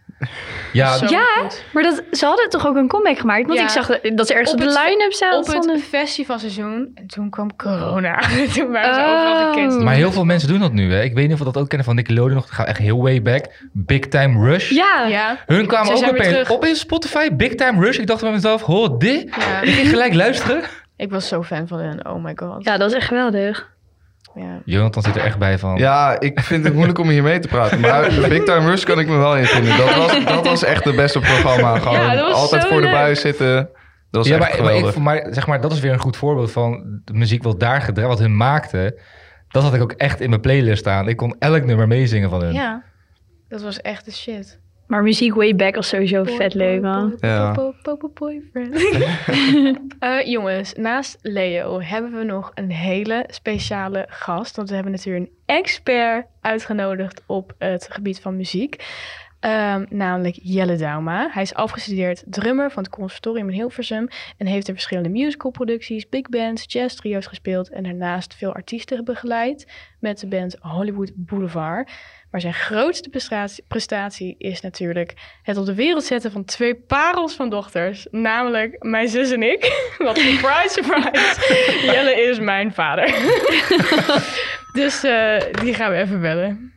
Speaker 2: Ja,
Speaker 1: Zo
Speaker 3: Ja,
Speaker 1: goed.
Speaker 3: maar dat, ze hadden toch ook een comeback gemaakt? Want
Speaker 1: Ja.
Speaker 3: ik zag dat ze ergens op,
Speaker 1: Op
Speaker 3: de
Speaker 1: het-
Speaker 3: line-up zaten.
Speaker 1: op
Speaker 3: stonden.
Speaker 1: het festivalseizoen. En toen kwam corona. toen waren ze
Speaker 3: Oh.
Speaker 1: overal gecanceld.
Speaker 2: maar heel veel mensen doen dat nu. Hè. Ik weet niet of we dat ook kennen van Nickelodeon nog. Dat gaat echt heel way back. Big Time Rush.
Speaker 3: Ja,
Speaker 1: Ja,
Speaker 2: Hun kwamen
Speaker 1: Ze
Speaker 2: ook opeens
Speaker 1: terug.
Speaker 2: op in Spotify. Big Time Rush. Ik dacht bij mezelf, hoor dit?
Speaker 1: ja.
Speaker 2: Ik ging gelijk luisteren.
Speaker 1: ik was zo fan van hen. Oh my god.
Speaker 3: ja, dat is echt geweldig.
Speaker 1: Ja.
Speaker 2: Jonathan zit er echt bij van.
Speaker 4: Ja, ik vind het moeilijk om hier mee te praten. Maar Big Time Rush kan ik me wel in vinden. Dat was, dat was echt het beste programma. Gewoon
Speaker 3: Ja, dat was
Speaker 4: altijd
Speaker 3: zo
Speaker 4: voor de buis zitten. Dat is
Speaker 2: ja,
Speaker 4: echt
Speaker 2: maar, maar,
Speaker 4: geweldig.
Speaker 2: ik, maar zeg maar, dat is weer een goed voorbeeld van de muziek wat daar gedraaid, wat hun maakte. Dat had ik ook echt in mijn playlist staan. Ik kon elk nummer meezingen van hun.
Speaker 1: Ja, dat was echt de shit.
Speaker 3: Maar muziek way back was sowieso vet leuk, man.
Speaker 4: Ja.
Speaker 1: Boyfriend. Eh, jongens, naast Leo hebben we nog een hele speciale gast. Want we hebben natuurlijk een expert uitgenodigd op het gebied van muziek. Ehm, namelijk Jelle Dauma. Hij is afgestudeerd drummer van het conservatorium in Hilversum. En heeft in verschillende musicalproducties, big bands, jazz trio's gespeeld. En daarnaast veel artiesten begeleid met de band Hollywood Boulevard. Maar zijn grootste prestatie, is natuurlijk het op de wereld zetten van twee parels van dochters. Namelijk mijn zus en ik. Wat surprise, surprise. Jelle is mijn vader. dus eh, die gaan we even bellen.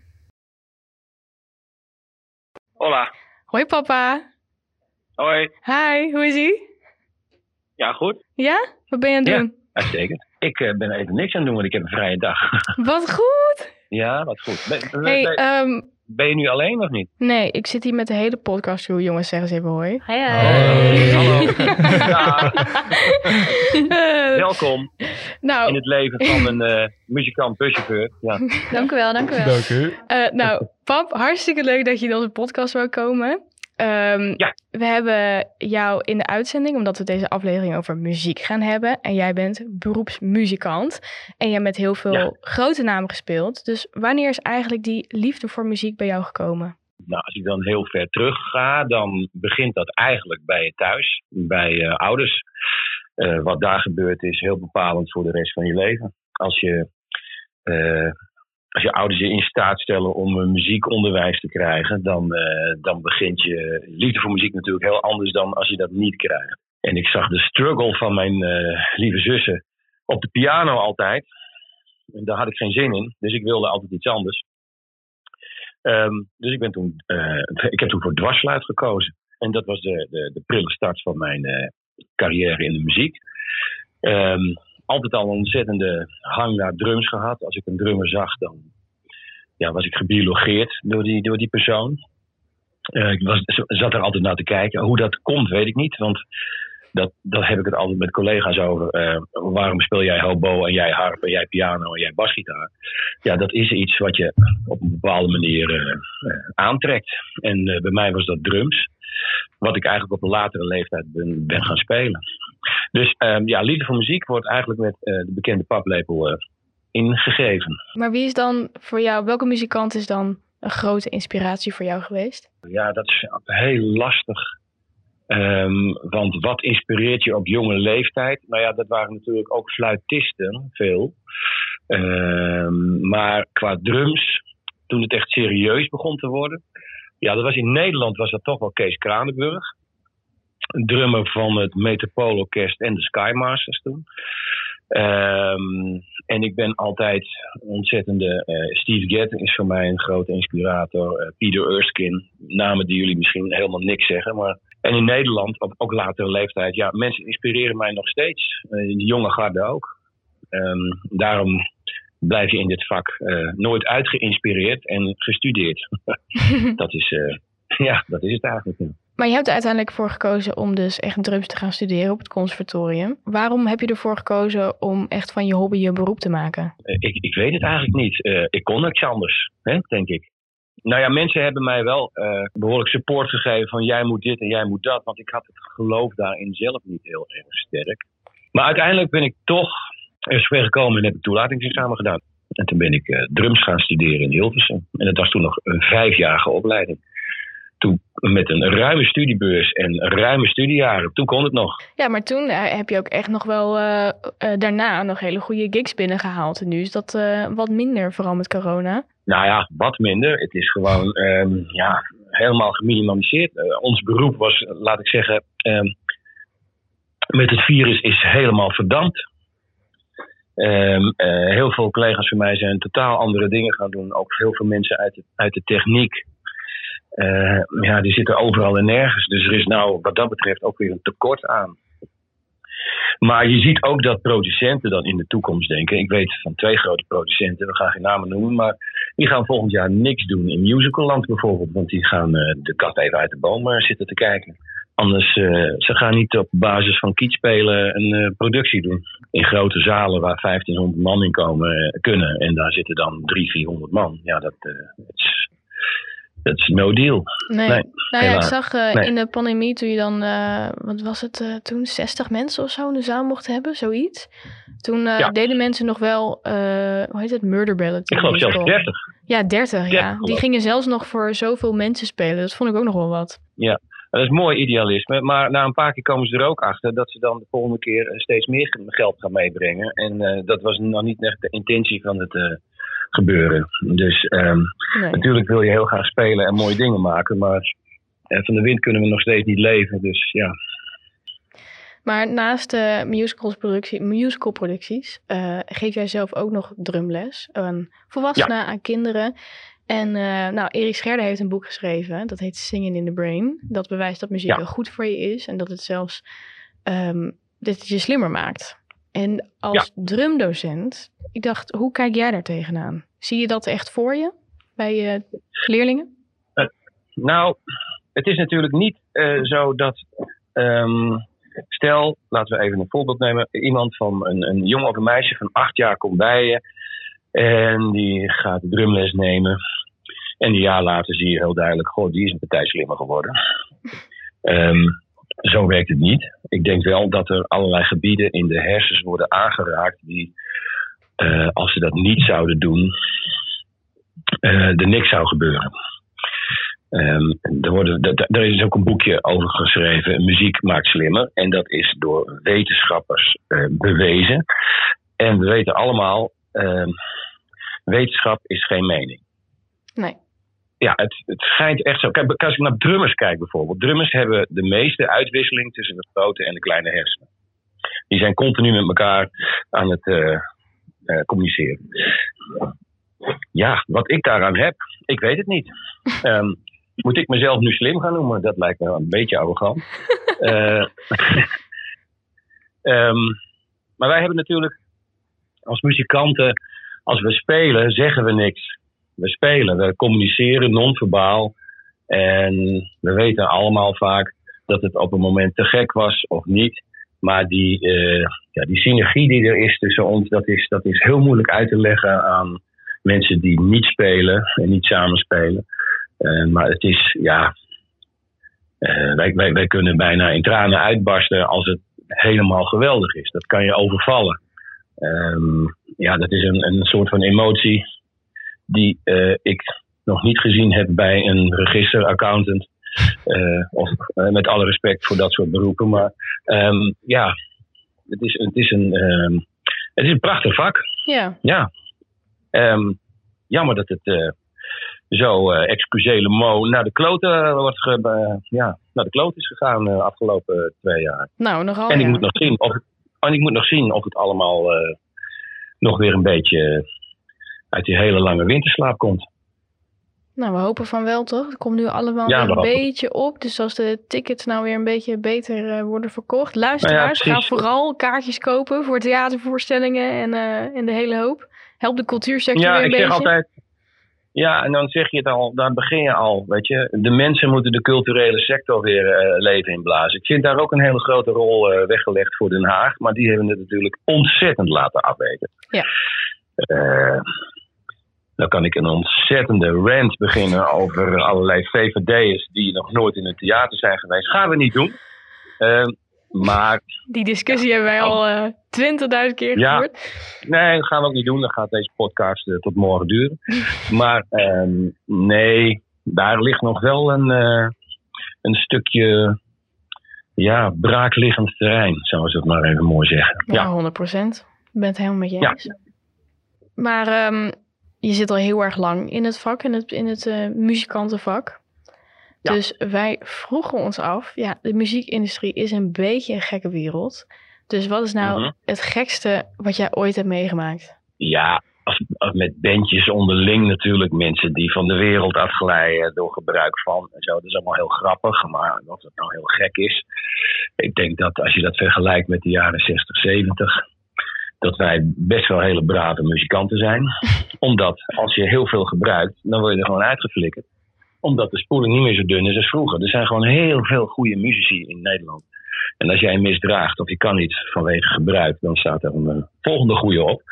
Speaker 7: Hola.
Speaker 1: Hoi papa.
Speaker 7: Hoi.
Speaker 1: Hi, hoe is ie?
Speaker 7: Ja, goed.
Speaker 1: Ja? Wat ben je aan het
Speaker 7: Ja.
Speaker 1: doen?
Speaker 7: Uitstekend. Ik eh, ben even niks aan het doen, want ik heb een vrije dag.
Speaker 1: Wat goed.
Speaker 7: Ja, wat goed. Ben,
Speaker 1: Hey,
Speaker 7: ben,
Speaker 1: ehm,
Speaker 7: ben je nu alleen of niet?
Speaker 1: nee, ik zit hier met de hele podcast crew. Jongens, zeg eens even hoi.
Speaker 3: Hi.
Speaker 2: Hoi.
Speaker 7: Hallo. ja,
Speaker 1: Eh,
Speaker 7: welkom
Speaker 1: nou,
Speaker 7: in het leven van een eh, muzikant buschauffeur. Ja.
Speaker 3: Dank u wel, dank u wel.
Speaker 2: Dank u.
Speaker 1: Eh, nou, pap, hartstikke leuk dat je in onze podcast wou komen. Ehm,
Speaker 7: Ja.
Speaker 1: We hebben jou in de uitzending, omdat we deze aflevering over muziek gaan hebben. En jij bent beroepsmuzikant. En je hebt met heel veel
Speaker 7: Ja.
Speaker 1: grote namen gespeeld. Dus wanneer is eigenlijk die liefde voor muziek bij jou gekomen?
Speaker 7: Nou, als ik dan heel ver terug ga, dan begint dat eigenlijk bij je thuis, bij je ouders. Eh, wat daar gebeurt is heel bepalend voor de rest van je leven. Als je, eh, als je ouders je in staat stellen om een muziekonderwijs te krijgen, dan, eh, dan begint je liefde voor muziek natuurlijk heel anders dan als je dat niet krijgt. En ik zag de struggle van mijn eh, lieve zussen op de piano altijd. En daar had ik geen zin in, dus ik wilde altijd iets anders. Ehm, dus ik, ben toen, eh, ik heb toen voor dwarsfluit gekozen. En dat was de, de, de prille start van mijn eh, carrière in de muziek. Ehm, altijd al een ontzettende hang naar drums gehad. Als ik een drummer zag, dan ja, was ik gebiologeerd door die, door die persoon. Eh, ik was, zat er altijd naar te kijken. Hoe dat komt, weet ik niet. Want dat, dat heb ik het altijd met collega's over. Eh, waarom speel jij hobo en jij harp en jij piano en jij basgitaar? Ja, dat is iets wat je op een bepaalde manier eh, aantrekt. En bij mij was dat drums. Wat ik eigenlijk op een latere leeftijd ben, ben gaan spelen. Dus ehm, ja, liefde voor muziek wordt eigenlijk met eh, de bekende paplepel eh, ingegeven.
Speaker 1: Maar wie is dan voor jou, welke muzikant is dan een grote inspiratie voor jou geweest?
Speaker 7: Ja, dat is heel lastig. Ehm, want wat inspireert je op jonge leeftijd? Nou ja, dat waren natuurlijk ook fluitisten, veel. Ehm, maar qua drums, toen het echt serieus begon te worden. Ja, dat was in Nederland was dat toch wel Kees Kranenburg. Drummer van het Metropoolorkest en de Skymasters toen. Ehm, en ik ben altijd ontzettende. eh, Steve Gadd is voor mij een grote inspirator. Eh, Peter Erskine, namen die jullie misschien helemaal niks zeggen. Maar, en in Nederland, op ook latere leeftijd, ja, mensen inspireren mij nog steeds. Eh, de jonge garde ook. Ehm, daarom blijf je in dit vak nooit uitgeïnspireerd en gestudeerd. dat, is, ja, dat is het eigenlijk.
Speaker 1: Maar je hebt er uiteindelijk voor gekozen om dus echt drums te gaan studeren op het conservatorium. Waarom heb je ervoor gekozen om echt van je hobby je beroep te maken?
Speaker 7: Eh, ik, ik weet het eigenlijk niet. Eh, ik kon niks anders, hè, denk ik. Nou ja, mensen hebben mij wel eh, behoorlijk support gegeven van jij moet dit en jij moet dat. Want ik had het geloof daarin zelf niet heel erg sterk. Maar uiteindelijk ben ik toch er zover gekomen en heb ik toelatingsexamen gedaan. En toen ben ik drums gaan studeren in Hilversum. En dat was toen nog een vijfjarige opleiding. Toen met een ruime studiebeurs en ruime studiejaren. Toen kon het nog.
Speaker 1: Ja, maar toen eh, heb je ook echt nog wel eh, eh, daarna nog hele goede gigs binnengehaald. En nu is dat wat minder, vooral met corona.
Speaker 7: Nou ja, wat minder. Het is gewoon ehm, ja, helemaal geminimaliseerd. Ons beroep was, laat ik zeggen, ehm, met het virus is helemaal verdampt. Ehm, eh, heel veel collega's van mij zijn totaal andere dingen gaan doen. Ook heel veel mensen uit de, uit de techniek. Eh, ja, die zitten overal en nergens. Dus er is nou wat dat betreft ook weer een tekort aan. Maar je ziet ook dat producenten dan in de toekomst denken. Ik weet van twee grote producenten, we gaan geen namen noemen, maar die gaan volgend jaar niks doen in musicalland bijvoorbeeld. Want die gaan eh, de kat even uit de boom eh, zitten te kijken. Anders, ze gaan niet op basis van kiet spelen een productie doen. In grote zalen waar 1500 man in komen kunnen. En daar zitten dan 300, 400 man. Ja, dat dat is, dat is no deal.
Speaker 1: Nee.
Speaker 7: Nee,
Speaker 1: nou ja, ik zag eh,
Speaker 7: Nee.
Speaker 1: in de pandemie toen je dan, eh, wat was het eh, toen, 60 mensen of zo in de zaal mocht hebben, zoiets. Toen
Speaker 7: Ja.
Speaker 1: deden mensen nog wel, hoe heet het, Murder Ballad.
Speaker 7: Ik geloof zelfs
Speaker 1: musical.
Speaker 7: 30.
Speaker 1: Ja, 30, ja.
Speaker 7: 30
Speaker 1: Die gingen zelfs nog voor zoveel mensen spelen. Dat vond ik ook nog wel wat.
Speaker 7: Dat is mooi idealisme. Maar na een paar keer komen ze er ook achter dat ze dan de volgende keer steeds meer geld gaan meebrengen. En dat was nog niet echt de intentie van het gebeuren. Dus ehm,
Speaker 1: Nee.
Speaker 7: natuurlijk wil je heel graag spelen en mooie dingen maken. Maar eh, van de wind kunnen we nog steeds niet leven. Dus ja,
Speaker 1: Maar naast de musicalsproductie, musicalproducties eh, geef jij zelf ook nog drumles aan volwassenen, aan kinderen. En eh, nou, Erik Scherder heeft een boek geschreven, dat heet Singing in the Brain. Dat bewijst dat muziek
Speaker 7: Ja.
Speaker 1: heel goed voor je is en dat het zelfs ehm, dat het je slimmer maakt. En als drumdocent, ik dacht, hoe kijk jij daar tegenaan? Zie je dat echt voor je bij je leerlingen?
Speaker 7: Nou, het is natuurlijk niet eh, zo dat. ehm, stel, laten we even een voorbeeld nemen. Iemand van een, een jongen of een meisje van acht jaar komt bij je. En die gaat drumles nemen. En een jaar later zie je heel duidelijk: Goh, die is een partij slimmer geworden. Ehm, zo werkt het niet. Ik denk wel dat er allerlei gebieden in de hersens worden aangeraakt. die, eh, als ze dat niet zouden doen, eh, er niks zou gebeuren. Ehm, er, worden, er is ook een boekje over geschreven, Muziek maakt slimmer. En dat is door wetenschappers eh, bewezen. En we weten allemaal, ehm, wetenschap is geen mening.
Speaker 1: Nee.
Speaker 7: Ja, het, het schijnt echt zo. Kijk, als ik naar drummers kijk bijvoorbeeld. Drummers hebben de meeste uitwisseling tussen de grote en de kleine hersenen. Die zijn continu met elkaar aan het eh, eh, communiceren. Ja, wat ik daaraan heb, ik weet het niet. Ehm, moet ik mezelf nu slim gaan noemen? Dat lijkt me een beetje arrogant. Eh, ehm, maar wij hebben natuurlijk als muzikanten, als we spelen, zeggen we niks. We spelen, we communiceren non-verbaal. En we weten allemaal vaak dat het op een moment te gek was of niet. Maar die, eh, ja, die synergie die er is tussen ons, dat is, dat is heel moeilijk uit te leggen aan mensen die niet spelen en niet samenspelen. Eh, maar het is, ja, eh, wij, wij, wij kunnen bijna in tranen uitbarsten als het helemaal geweldig is. Dat kan je overvallen. Ehm, ja, dat is een, een soort van emotie die eh, ik nog niet gezien heb bij een registeraccountant. Eh, of eh, met alle respect voor dat soort beroepen. Maar ehm, ja, het is, het, is een, ehm, het is een prachtig vak.
Speaker 1: Ja,
Speaker 7: Ja. Ehm, jammer dat het zo, eh excusele mo, naar de kloten wordt ge, ja, naar de kloot is gegaan de afgelopen twee jaar.
Speaker 1: nou nogal.
Speaker 7: en ik
Speaker 1: ja.
Speaker 7: moet nog zien of, en ik moet nog zien of het allemaal nog weer een beetje uit die hele lange winterslaap komt.
Speaker 1: Nou, we hopen van wel toch? Het komt nu allemaal
Speaker 7: Ja,
Speaker 1: weer
Speaker 7: we
Speaker 1: een beetje op. Dus als de tickets nou weer een beetje beter eh, worden verkocht. Luisteraars,
Speaker 7: Nou ja,
Speaker 1: ga vooral kaartjes kopen voor theatervoorstellingen en, eh, en de hele hoop. Help de cultuursector
Speaker 7: Ja,
Speaker 1: weer een
Speaker 7: ik zeg
Speaker 1: beetje.
Speaker 7: altijd. Ja, en dan zeg je het al, daar begin je al. Weet je, de mensen moeten de culturele sector weer eh, leven inblazen. Ik vind daar ook een hele grote rol weggelegd voor Den Haag, maar die hebben het natuurlijk ontzettend laten afweten.
Speaker 1: Ja.
Speaker 7: Dan kan ik een ontzettende rant beginnen over allerlei VVD'ers die nog nooit in een theater zijn geweest. Gaan we niet doen. Eh, maar
Speaker 1: Die discussie hebben wij al eh 20.000 keer
Speaker 7: Ja.
Speaker 1: gevoerd.
Speaker 7: Nee, dat gaan we ook niet doen. Dan gaat deze podcast eh, tot morgen duren. maar ehm, nee, daar ligt nog wel een, eh, een stukje ja, braakliggend terrein, zoals we het maar even mooi zeggen.
Speaker 1: Ja,
Speaker 7: Ja,
Speaker 1: 100 procent. Ik ben het helemaal met je
Speaker 7: Ja.
Speaker 1: eens. Maar ehm, je zit al heel erg lang in het vak, in het, in het eh, muzikantenvak.
Speaker 7: Ja.
Speaker 1: Dus wij vroegen ons af, ja, de muziekindustrie is een beetje een gekke wereld. Dus wat is nou
Speaker 7: Mhm.
Speaker 1: het gekste wat jij ooit hebt meegemaakt?
Speaker 7: ja met bandjes onderling natuurlijk. Mensen die van de wereld afglijden door gebruik van en zo. Dat is allemaal heel grappig, maar wat het nou heel gek is. Ik denk dat als je dat vergelijkt met de jaren 60, 70 dat wij best wel hele brave muzikanten zijn. Omdat als je heel veel gebruikt, dan word je er gewoon uitgeflikkerd. Omdat de spoeling niet meer zo dun is als vroeger. Er zijn gewoon heel veel goede muzici in Nederland. En als jij misdraagt of je kan niet vanwege gebruik, dan staat er een eh, volgende goede op.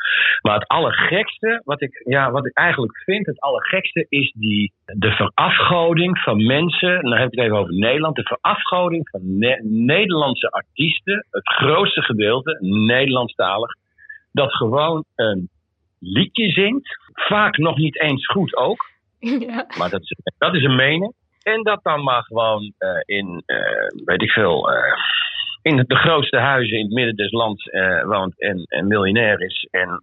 Speaker 7: Maar het allergekste, wat ik, ja, wat ik eigenlijk vind, het allergekste is die, de verafgoding van mensen. Dan heb ik het even over Nederland. De verafgoding van Ne- Nederlandse artiesten, het grootste gedeelte, Nederlandstalig, dat gewoon een liedje zingt. Vaak nog niet eens goed ook.
Speaker 1: ja.
Speaker 7: Maar dat is, dat is een mening. En dat dan maar gewoon eh, in, eh, weet ik veel, eh, in de grootste huizen in het midden des lands woont en, en miljonair is. En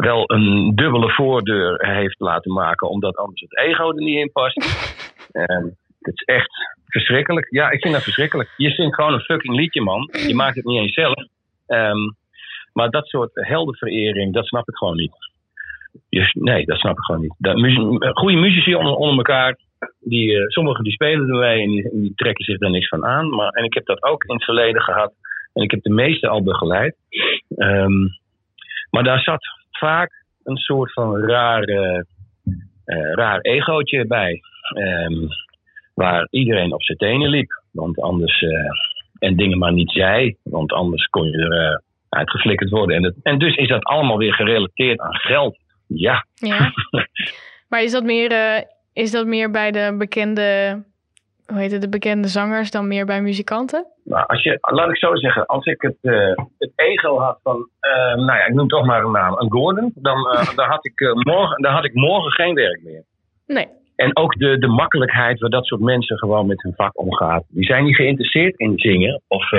Speaker 7: wel een dubbele voordeur heeft laten maken, omdat anders het ego er niet in past. Ehm, het is echt verschrikkelijk. Ja, ik vind dat verschrikkelijk. Je zingt gewoon een fucking liedje, man. Je maakt het niet eens zelf. Ehm, maar dat soort heldenverering, dat snap ik gewoon niet. Nee, dat snap ik gewoon niet. Goede muzici onder, onder elkaar, die, eh, sommigen die spelen ermee en die, trekken zich daar niks van aan. Maar, en ik heb dat ook in het verleden gehad. En ik heb de meeste al begeleid. Ehm, maar daar zat vaak een soort van raar, eh, raar egootje bij. Ehm, waar iedereen op zijn tenen liep. Want anders, en dingen maar niet zei. Want anders kon je er uitgeflikkerd worden. En, het, en dus is dat allemaal weer gerelateerd aan geld. Ja,
Speaker 1: ja. Maar is dat, meer, eh, is dat meer bij de bekende, hoe heet het, de bekende zangers dan meer bij muzikanten?
Speaker 7: Nou, als je, laat ik zo zeggen, als ik het, eh, het ego had van, eh, nou ja, ik noem toch maar een naam, een Gordon, dan, dan, had ik, morgen, dan had ik morgen geen werk meer.
Speaker 1: Nee.
Speaker 7: En ook de, de makkelijkheid waar dat soort mensen gewoon met hun vak omgaat. Die zijn niet geïnteresseerd in zingen, of,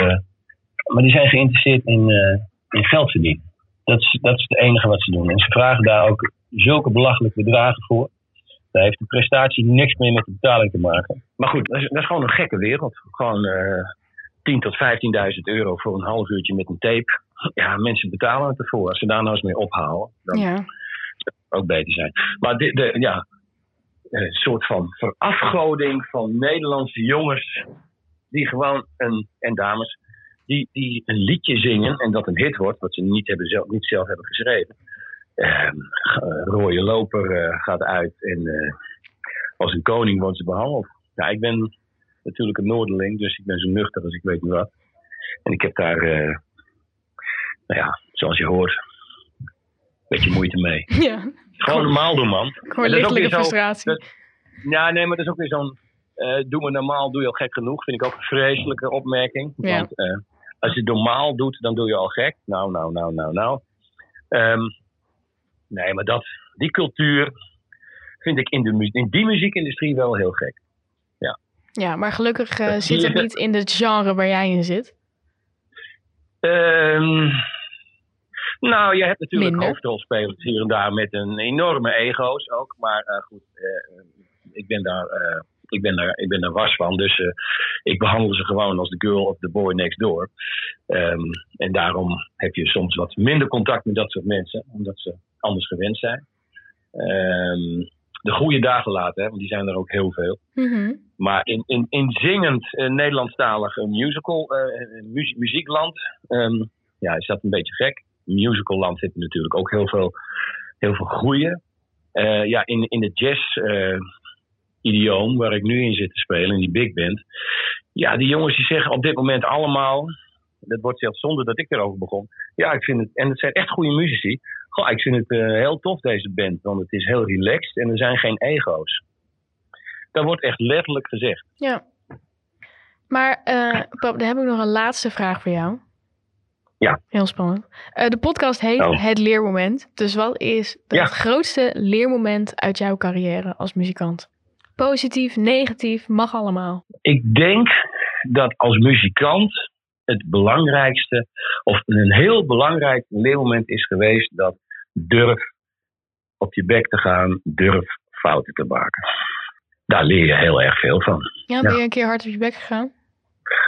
Speaker 7: maar die zijn geïnteresseerd in, eh, in geld verdienen. Dat is, dat is het enige wat ze doen. En ze vragen daar ook zulke belachelijke bedragen voor. Daar heeft de prestatie niks meer met de betaling te maken. Maar goed, dat is, dat is gewoon een gekke wereld. Gewoon eh 10.000 tot 15.000 euro voor een half uurtje met een tape. Ja, mensen betalen het ervoor. Als ze daar nou eens mee ophouden, dan
Speaker 1: Ja.
Speaker 7: zou het ook beter zijn. Maar dit, de, ja, een soort van verafgoding van Nederlandse jongens die gewoon een, en dames die, die een liedje zingen en dat een hit wordt, wat ze niet, hebben zelf, niet zelf hebben geschreven. Ehm, eh, rode loper eh, gaat uit en eh, als een koning wordt ze behandeld. Ja, ik ben natuurlijk een Noorderling, dus ik ben zo nuchter als ik weet niet wat. En ik heb daar, nou ja, zoals je hoort, een beetje moeite mee.
Speaker 1: ja.
Speaker 7: Gewoon normaal doen, man.
Speaker 1: Gewoon
Speaker 7: En dat is ook
Speaker 1: lichtelijke frustratie.
Speaker 7: dat- ja, nee, maar dat is ook weer zo'n. doe me normaal, doe je al gek genoeg. Vind ik ook een vreselijke opmerking.
Speaker 1: Ja.
Speaker 7: Want als je het normaal doet, dan doe je al gek. Nou, nou, nou, nou, nou. Ehm, nee, maar dat, die cultuur vind ik in, de, in die muziekindustrie wel heel gek.
Speaker 1: Ja, maar gelukkig eh, zit het niet in het genre waar jij in zit.
Speaker 7: Ehm, nou, je hebt natuurlijk
Speaker 1: Minder.
Speaker 7: hoofdrolspelers hier en daar met een enorme ego's ook. Maar eh, goed, eh, ik, ben daar, ik, ben daar, ik ben daar was van. Dus eh, ik behandel ze gewoon als de girl of the boy next door. Ehm, en daarom heb je soms wat minder contact met dat soort mensen. Omdat ze anders gewend zijn. Ehm, de goede dagen laten, hè, want die zijn er ook heel veel.
Speaker 1: Mhm.
Speaker 7: Maar in, in, in zingend eh, Nederlandstalig eh, musical, muzie- muziekland, ehm, ja, is dat een beetje gek. Musicalland je natuurlijk ook heel veel, heel veel goeie. Eh, ja, in, in de jazz idioom waar ik nu in zit te spelen, in die big band. Ja, die jongens die zeggen op dit moment allemaal, dat wordt zelfs zonder dat ik erover begon. Ja, ik vind het, en het zijn echt goede muzici. Goh, ik vind het eh, heel tof deze band, want het is heel relaxed en er zijn geen ego's. Dat wordt echt letterlijk gezegd.
Speaker 1: Ja. Maar eh pap, dan heb ik nog een laatste vraag voor jou.
Speaker 7: Ja.
Speaker 1: Heel spannend. Eh, de podcast heet
Speaker 7: Oh.
Speaker 1: Het Leermoment. Dus wat is
Speaker 7: Ja.
Speaker 1: het grootste leermoment uit jouw carrière als muzikant? Positief, negatief, mag allemaal.
Speaker 7: Ik denk dat als muzikant het belangrijkste, of een heel belangrijk leermoment is geweest dat durf op je bek te gaan, durf fouten te maken. Daar leer je heel erg veel van.
Speaker 1: Ja, ben je een keer hard op je bek gegaan?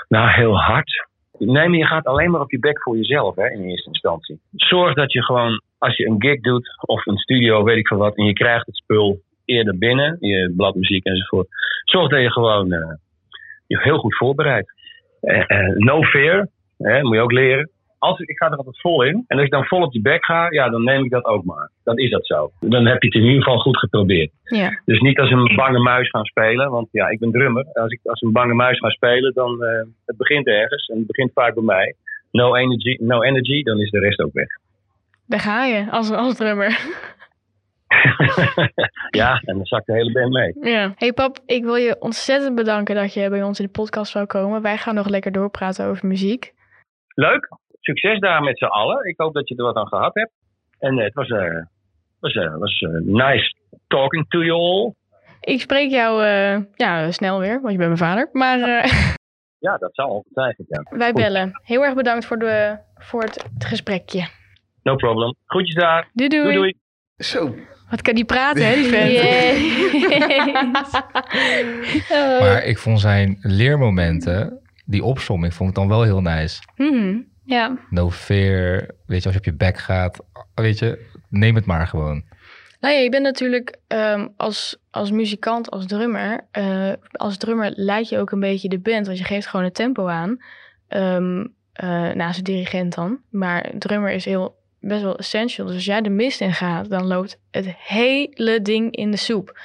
Speaker 7: Nou, heel hard. Nee, maar je gaat alleen maar op je bek voor jezelf hè, in eerste instantie. Zorg dat je gewoon, als je een gig doet of een studio, weet ik veel wat, en je krijgt het spul eerder binnen, je bladmuziek enzovoort. Zorg dat je gewoon eh, je heel goed voorbereidt. Eh, eh, no fear, hè, moet je ook leren. als ik, ik ga er altijd vol in. En als ik dan vol op die bek ga, ja, dan neem ik dat ook maar. Dan is dat zo. Dan heb je het in ieder geval goed geprobeerd.
Speaker 1: Ja.
Speaker 7: Dus niet als een bange muis gaan spelen. Want ja, ik ben drummer. Als ik als een bange muis ga spelen, dan eh het begint ergens. En het begint vaak bij mij. No energy, no energy, dan is de rest ook weg.
Speaker 1: Daar ga je, als, als drummer.
Speaker 7: ja, en dan zakt de hele band mee.
Speaker 1: Ja. Hey pap, ik wil je ontzettend bedanken dat je bij ons in de podcast zou komen. Wij gaan nog lekker doorpraten over muziek.
Speaker 7: Leuk. Succes daar met z'n allen. Ik hoop dat je er wat aan gehad hebt. En eh, het was, eh was, eh, was eh, nice talking to you all.
Speaker 1: Ik spreek jou eh, ja, snel weer, want je bent mijn vader. Maar eh,
Speaker 7: Ja, dat zal ongetwijfeld, ja.
Speaker 1: wij
Speaker 7: Goed.
Speaker 1: bellen. Heel erg bedankt voor, de, voor het, het gesprekje.
Speaker 7: No problem. Groetjes daar.
Speaker 1: Doei doei.
Speaker 7: Doei doei.
Speaker 4: Zo.
Speaker 1: Wat kan die praten, hè, die vent?
Speaker 3: Oh.
Speaker 2: Maar ik vond zijn leermomenten, die opsomming, vond ik dan wel heel nice.
Speaker 1: Mhm.
Speaker 3: ja.
Speaker 2: No fear, weet je, als je op je bek gaat, weet je, neem het maar gewoon.
Speaker 1: Nou ja, je bent natuurlijk ehm, als, als muzikant, als drummer. eh, als drummer leid je ook een beetje de band, want je geeft gewoon het tempo aan. Ehm eh, naast de dirigent dan. Maar drummer is heel, best wel essential. Dus als jij de mist in gaat, dan loopt het hele ding in de soep.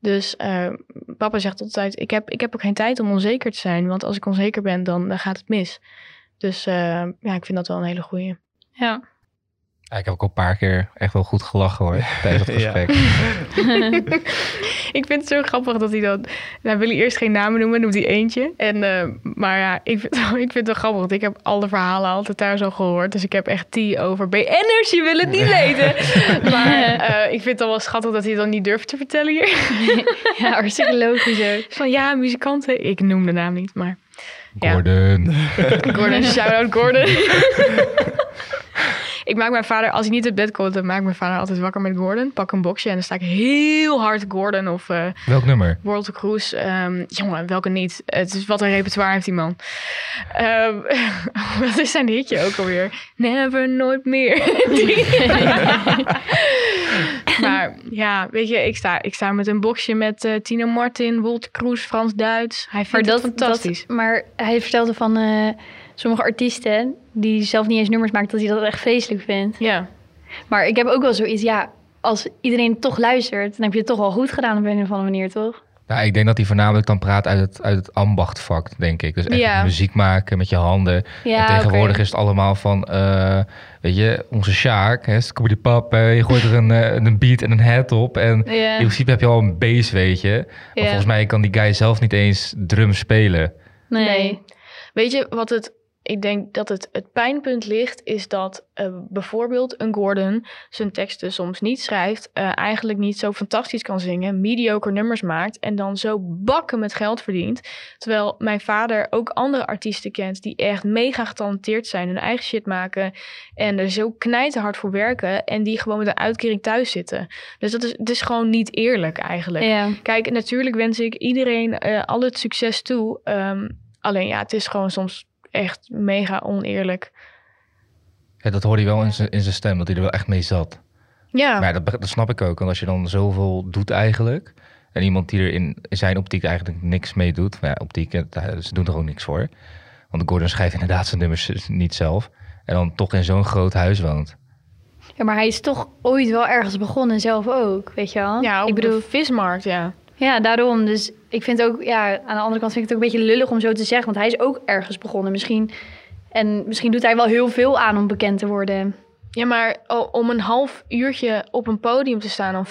Speaker 1: Dus eh, papa zegt altijd, ik heb, ik heb ook geen tijd om onzeker te zijn. Want als ik onzeker ben, dan, dan gaat het mis. Dus eh, ja, ik vind dat wel een hele goeie.
Speaker 3: ja.
Speaker 2: Ik heb ook al een paar keer echt wel goed gelachen hoor, tijdens het gesprek.
Speaker 1: ik vind het zo grappig dat hij dan... Nou, wil hij eerst geen namen noemen, noemt hij eentje. En, eh, maar ja, ik vind, ik vind het wel grappig. Want ik heb alle verhalen altijd thuis al gehoord. Dus ik heb echt die over BN'ers, je wil het niet weten. maar eh, ik vind het al wel schattig dat hij het dan niet durft te vertellen hier.
Speaker 3: ja, hartstikke logisch ook.
Speaker 1: Van ja, muzikanten. Ik noem de naam niet, maar... Ja.
Speaker 2: Gordon.
Speaker 1: Gordon, shout-out Gordon. Ik maak mijn vader, als hij niet uit bed komt, dan maak ik mijn vader altijd wakker met Gordon. Pak een boxje en dan sta ik heel hard Gordon of eh,
Speaker 2: Welk nummer?
Speaker 1: World of Cruise. ehm, jongen, welke niet? Het is wat een repertoire heeft die man. Ehm, wat is zijn hitje ook alweer? Never, nooit meer. Maar ja, weet je, ik sta, ik sta met een boxje met eh, Tino Martin, Wolter Kroes, Frans Duits. Hij
Speaker 3: Maar
Speaker 1: vindt
Speaker 3: dat,
Speaker 1: het fantastisch.
Speaker 3: dat- maar hij vertelde van eh, sommige artiesten die zelf niet eens nummers maakt, dat hij dat echt vreselijk vindt.
Speaker 1: ja.
Speaker 3: Maar ik heb ook wel zoiets, ja, als iedereen toch luistert, dan heb je het toch wel goed gedaan op een of andere manier, toch?
Speaker 2: Nou, ik denk dat hij voornamelijk dan praat uit het, uit het ambachtvak, denk ik. Dus echt
Speaker 1: Ja.
Speaker 2: muziek maken met je handen.
Speaker 3: Ja,
Speaker 2: en tegenwoordig is het allemaal van, eh, weet je, onze Sjaak, hè, Scooby Pap, je gooit er een, eh, een beat en een head op. En
Speaker 3: Ja.
Speaker 2: in principe heb je al een bass, weet je. Maar
Speaker 3: Ja.
Speaker 2: volgens mij kan die guy zelf niet eens drum spelen.
Speaker 3: Nee.
Speaker 1: Nee. Weet je wat het. Ik denk dat het, het pijnpunt ligt, is dat eh, bijvoorbeeld een Gordon zijn teksten soms niet schrijft, eh, eigenlijk niet zo fantastisch kan zingen, mediocre nummers maakt en dan zo bakken met geld verdient. Terwijl mijn vader ook andere artiesten kent die echt mega getalenteerd zijn, hun eigen shit maken en er zo knijterhard voor werken en die gewoon met een uitkering thuis zitten. Dus dat is, het is gewoon niet eerlijk eigenlijk.
Speaker 3: Ja.
Speaker 1: Kijk, natuurlijk wens ik iedereen eh, al het succes toe. Ehm, alleen ja, het is gewoon soms echt mega oneerlijk.
Speaker 2: Ja, dat hoorde je wel in zijn in zijn stem, dat hij er wel echt mee zat.
Speaker 1: Ja,
Speaker 2: Maar ja, dat, dat snap ik ook. Want als je dan zoveel doet eigenlijk... en iemand die er in zijn optiek eigenlijk niks mee doet... Maar ja, optiek, eh, ze doen er ook niks voor. Want Gordon schrijft inderdaad zijn nummers niet zelf... en dan toch in zo'n groot huis woont.
Speaker 3: ja, maar hij is toch ooit wel ergens begonnen, zelf ook, weet je wel?
Speaker 1: ja op
Speaker 3: ik bedoel,
Speaker 1: de vismarkt, ja.
Speaker 3: Ja, daarom. Dus ik vind ook, ja, aan de andere kant vind ik het ook een beetje lullig om zo te zeggen, want hij is ook ergens begonnen. Misschien, en misschien doet hij wel heel veel aan om bekend te worden.
Speaker 1: Ja, maar om een half uurtje op een podium te staan om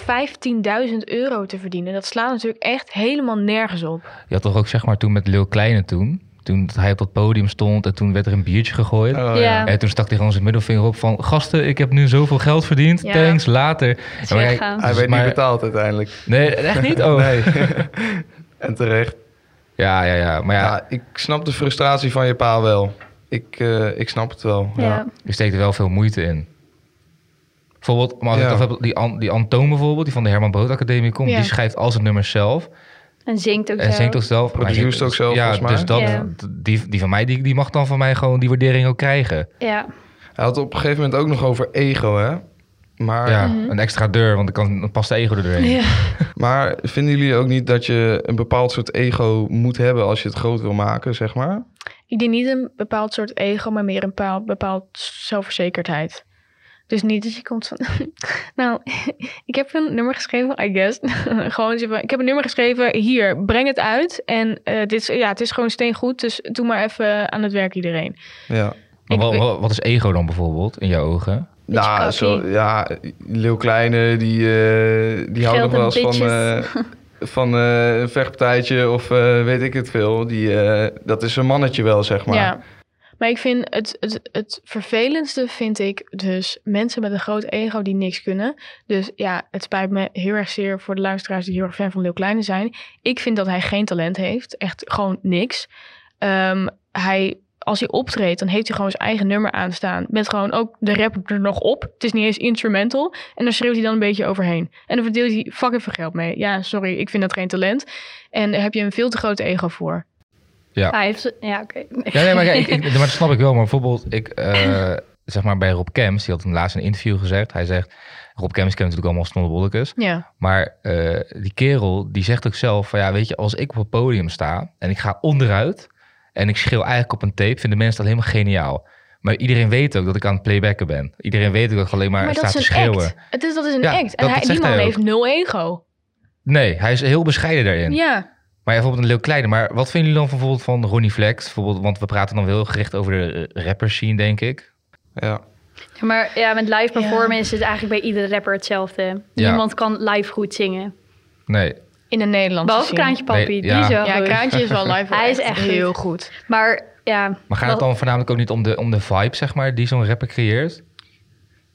Speaker 1: 15.000 euro te verdienen, dat slaat natuurlijk echt helemaal nergens op.
Speaker 2: Je had toch ook zeg maar toen met Lil Kleine toen... toen hij op dat podium stond en toen werd er een biertje gegooid...
Speaker 4: Oh,
Speaker 3: Ja.
Speaker 2: En toen stak hij gewoon zijn middelvinger op van... gasten, ik heb nu zoveel geld verdiend,
Speaker 1: Ja.
Speaker 2: thanks, later. Maar.
Speaker 4: Hij
Speaker 2: dus
Speaker 4: werd
Speaker 2: maar-
Speaker 4: niet betaald uiteindelijk.
Speaker 2: Nee, echt niet? Oh.
Speaker 4: Nee. en terecht.
Speaker 2: Ja, ja, ja. Maar ja,
Speaker 4: Ja, ik snap de frustratie van je pa wel. Ik, eh, ik snap het wel. Ja.
Speaker 3: Ja.
Speaker 2: je steekt er wel veel moeite in. Bijvoorbeeld, maar als
Speaker 4: Ja.
Speaker 2: ik heb, die, An, die Antoon bijvoorbeeld, die van de Herman Brood Academie komt...
Speaker 1: Ja.
Speaker 2: die schrijft al zijn nummers zelf.
Speaker 3: En zingt ook
Speaker 2: En
Speaker 3: zo.
Speaker 2: zingt ook zelf. hij-
Speaker 4: ook zelf,
Speaker 2: Ja,
Speaker 4: volgens mij.
Speaker 2: dus dat,
Speaker 3: Ja.
Speaker 2: die, die van mij, die, die mag dan van mij gewoon die waardering ook krijgen.
Speaker 3: Ja.
Speaker 4: Hij had op een gegeven moment ook nog over ego, hè? Maar,
Speaker 2: Ja,
Speaker 1: Mhm.
Speaker 2: een extra deur, want dan, kan, dan past de ego er doorheen.
Speaker 3: Ja.
Speaker 4: maar vinden jullie ook niet dat je een bepaald soort ego moet hebben als je het groot wil maken, zeg maar?
Speaker 1: Ik denk niet een bepaald soort ego, maar meer een bepaald, bepaald zelfverzekerdheid. Dus niet dat je komt van... nou, ik heb een nummer geschreven, I guess. gewoon ik heb een nummer geschreven, hier, breng het uit. En eh, dit is, ja, het is gewoon steengoed, dus doe maar even aan het werk iedereen.
Speaker 4: Ja.
Speaker 2: Maar
Speaker 1: Ik-
Speaker 2: wat, wat, is ego dan bijvoorbeeld in jouw ogen?
Speaker 4: Nou, zo, ja, Leeuw Kleine, die, eh, die houden nog wel eens van, eh, van eh, een vechtpartijtje of eh, weet ik het veel. Die, eh, dat is een mannetje wel, zeg maar.
Speaker 1: Ja. Maar ik vind het, het, het vervelendste vind ik dus mensen met een groot ego die niks kunnen. Dus ja, het spijt me heel erg zeer voor de luisteraars die heel erg fan van Leeuw Kleine zijn. Ik vind dat hij geen talent heeft. Echt gewoon niks. Ehm, hij, als hij optreedt, dan heeft hij gewoon zijn eigen nummer aanstaan. Met gewoon ook de rap er nog op. Het is niet eens instrumental. En daar schreeuwt hij dan een beetje overheen. En dan verdeelt hij fucking veel geld mee. Ja, sorry, ik vind dat geen talent. En daar heb je een veel te groot ego voor.
Speaker 3: Hij heeft... Ja, oké.
Speaker 2: Ja, nee, maar, kijk, ik, ik- maar dat snap ik wel. Maar bijvoorbeeld, ik, eh, zeg maar bij Rob Kems, die had hem laatst in een interview gezegd. Hij zegt, Rob Kems kent natuurlijk allemaal snollebolletjes.
Speaker 1: Ja.
Speaker 2: Maar eh, die kerel, die zegt ook zelf van, ja, weet je, als ik op het podium sta en ik ga onderuit en ik schreeuw eigenlijk op een tape, vinden mensen dat helemaal geniaal. Maar iedereen weet ook dat ik aan het playbacken ben. Iedereen weet ook dat ik alleen maar,
Speaker 1: Maar
Speaker 2: sta
Speaker 1: dat
Speaker 2: te
Speaker 1: is een
Speaker 2: schreeuwen.
Speaker 1: act. Het is, dat is een
Speaker 2: Ja,
Speaker 1: act. En
Speaker 2: dat-
Speaker 1: hij,
Speaker 2: dat
Speaker 1: die man
Speaker 2: hij
Speaker 1: heeft nul ego.
Speaker 2: Nee, hij is heel bescheiden daarin.
Speaker 1: Ja.
Speaker 2: Maar ja, bijvoorbeeld een Leeuw Kleine. Maar wat vinden jullie dan bijvoorbeeld van Ronnie Flex? Bijvoorbeeld, want we praten dan wel heel gericht over de eh, rappers scene, denk ik.
Speaker 4: Ja.
Speaker 3: Ja, Maar ja, met live
Speaker 1: Ja.
Speaker 3: performen is het eigenlijk bij iedere rapper hetzelfde.
Speaker 2: Ja.
Speaker 3: Niemand kan live goed zingen.
Speaker 2: Nee,
Speaker 1: In de Nederlandse
Speaker 3: Behalve
Speaker 1: scene.
Speaker 3: Kraantje Papi,
Speaker 2: Nee,
Speaker 3: die wel
Speaker 1: Ja,
Speaker 3: goed.
Speaker 1: Kraantje is wel live.
Speaker 3: Hij is echt
Speaker 1: heel
Speaker 3: goed.
Speaker 1: goed.
Speaker 3: Maar ja...
Speaker 2: maar gaat het dan voornamelijk ook niet om de, om de vibe, zeg maar, die zo'n rapper creëert?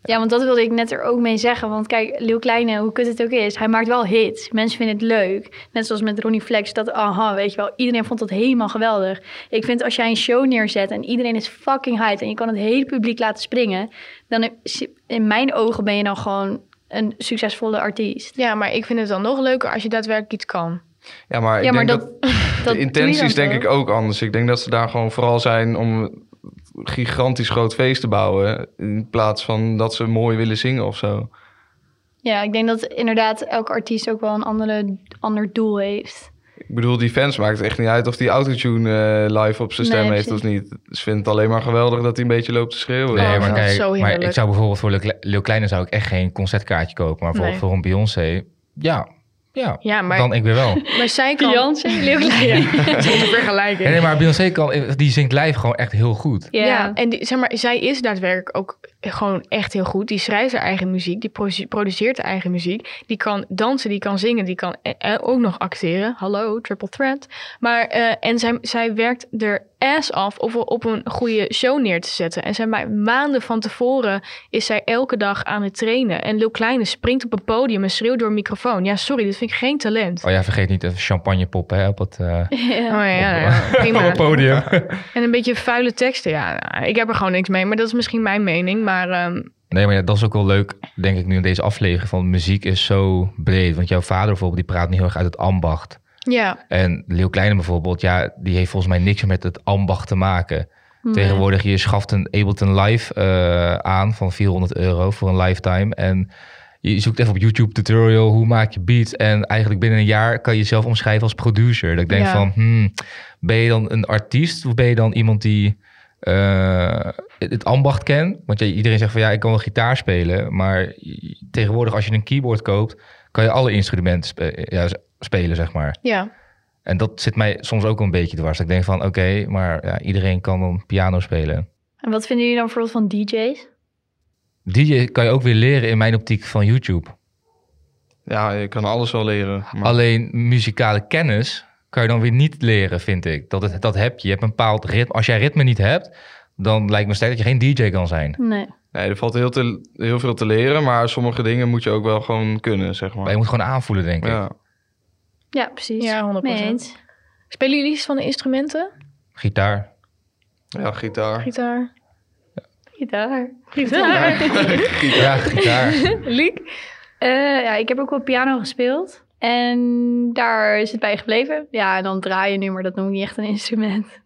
Speaker 3: Ja, want dat wilde ik net er ook mee zeggen. Want kijk, Leeuw Kleine, hoe kut het ook is, hij maakt wel hits. Mensen vinden het leuk. Net zoals met Ronnie Flex, dat aha, weet je wel. Iedereen vond dat helemaal geweldig. Ik vind als jij een show neerzet en iedereen is fucking hyped... en je kan het hele publiek laten springen... dan is- in mijn ogen ben je dan gewoon een succesvolle artiest.
Speaker 1: Ja, maar ik vind het dan nog leuker als je daadwerkelijk iets kan.
Speaker 4: ja, maar ik
Speaker 3: ja, maar
Speaker 4: denk
Speaker 3: dat,
Speaker 4: dat,
Speaker 3: dat doe
Speaker 4: de
Speaker 3: je
Speaker 4: intentie
Speaker 3: dan
Speaker 4: is denk ik ook anders. Ik denk dat ze daar gewoon vooral zijn om gigantisch groot feest te bouwen... in plaats van dat ze mooi willen zingen of zo.
Speaker 3: Ja, ik denk dat inderdaad elke artiest ook wel een andere, ander doel heeft.
Speaker 4: Ik bedoel, die fans maakt het echt niet uit of die autotune eh, live op zijn stem
Speaker 3: Nee,
Speaker 4: heeft of niet. Ze vinden het alleen maar geweldig dat hij een beetje loopt te schreeuwen.
Speaker 2: Nee,
Speaker 1: Oh,
Speaker 2: maar kijk,
Speaker 1: zo
Speaker 2: maar ik zou bijvoorbeeld voor Leeuw Kleine zou ik echt geen concertkaartje kopen. Maar voor,
Speaker 1: Nee.
Speaker 2: voor een Beyoncé, ja, ja,
Speaker 1: Ja, maar,
Speaker 2: dan ik weer wel.
Speaker 1: maar zij kan...
Speaker 3: Beyoncé, Leeuw Kleine.
Speaker 1: Zonder vergelijking.
Speaker 2: Nee, nee, maar Beyoncé kan, die zingt live gewoon echt heel goed.
Speaker 3: Ja.
Speaker 1: Ja, en die, zeg maar, zij is daadwerkelijk ook gewoon echt heel goed. Die schrijft haar eigen muziek, die produ- produceert haar eigen muziek. Die kan dansen, die kan zingen, die kan eh, eh, ook nog acteren. Hallo, triple threat. Maar, eh, en zij, zij werkt er ass af om op een goede show neer te zetten. En zij ma- maanden van tevoren is zij elke dag aan het trainen. En Lil Kleine springt op een podium en schreeuwt door een microfoon. Ja, sorry, dat vind ik geen talent.
Speaker 2: Oh ja, vergeet niet even champagne poppen hè, op het, eh,
Speaker 3: Ja.
Speaker 1: Oh ja, ja, ja,
Speaker 2: op
Speaker 1: prima.
Speaker 2: het podium.
Speaker 1: En een beetje vuile teksten. Ja, nou, ik heb er gewoon niks mee. Maar dat is misschien mijn mening. Maar ehm,
Speaker 2: Nee, maar ja, dat is ook wel leuk, denk ik nu in deze aflevering. Van muziek is zo breed. Want jouw vader bijvoorbeeld, die praat niet heel erg uit het ambacht.
Speaker 1: ja,
Speaker 2: En Leeuw Kleine bijvoorbeeld, ja, die heeft volgens mij niks met het ambacht te maken.
Speaker 3: Nee.
Speaker 2: Tegenwoordig, je schaft een Ableton Live eh, aan van 400 euro voor een lifetime. En je zoekt even op YouTube tutorial, hoe maak je beats? En eigenlijk binnen een jaar kan je jezelf omschrijven als producer. Dat ik denk
Speaker 1: Ja.
Speaker 2: van, hmm, ben je dan een artiest of ben je dan iemand die eh, het ambacht kent? Want ja, iedereen zegt van, ja, ik kan wel gitaar spelen. Maar tegenwoordig, als je een keyboard koopt, kan je alle instrumenten spe- ja, spelen, zeg maar.
Speaker 1: ja.
Speaker 2: En dat zit mij soms ook een beetje dwars. Ik denk van, oké, maar ja, iedereen kan dan piano spelen.
Speaker 3: En wat vinden jullie dan bijvoorbeeld van DJ's?
Speaker 2: DJ kan je ook weer leren in mijn optiek van YouTube.
Speaker 4: Ja, je kan alles wel leren. Maar...
Speaker 2: Alleen muzikale kennis kan je dan weer niet leren, vind ik. Dat, het, dat heb je. Je hebt een bepaald ritme. Als jij ritme niet hebt, dan lijkt me sterk dat je geen DJ kan zijn.
Speaker 3: Nee.
Speaker 4: Nee, er valt heel, te, heel veel te leren, maar sommige dingen moet je ook wel gewoon kunnen, zeg
Speaker 2: Maar
Speaker 4: maar.
Speaker 2: je moet gewoon aanvoelen, denk ik.
Speaker 4: Ja.
Speaker 3: Ja, precies.
Speaker 1: Ja, 100%.
Speaker 3: Mee eens.
Speaker 1: Spelen jullie iets van de instrumenten?
Speaker 2: Gitaar.
Speaker 4: ja, gitaar.
Speaker 1: Gitaar.
Speaker 3: Gitaar.
Speaker 1: Gitaar.
Speaker 2: Ja, gitaar.
Speaker 1: Liek?
Speaker 3: Eh, ja, ik heb ook wel piano gespeeld. En daar is het bij gebleven. Ja, en dan draai je nu, maar dat noem ik niet echt een instrument.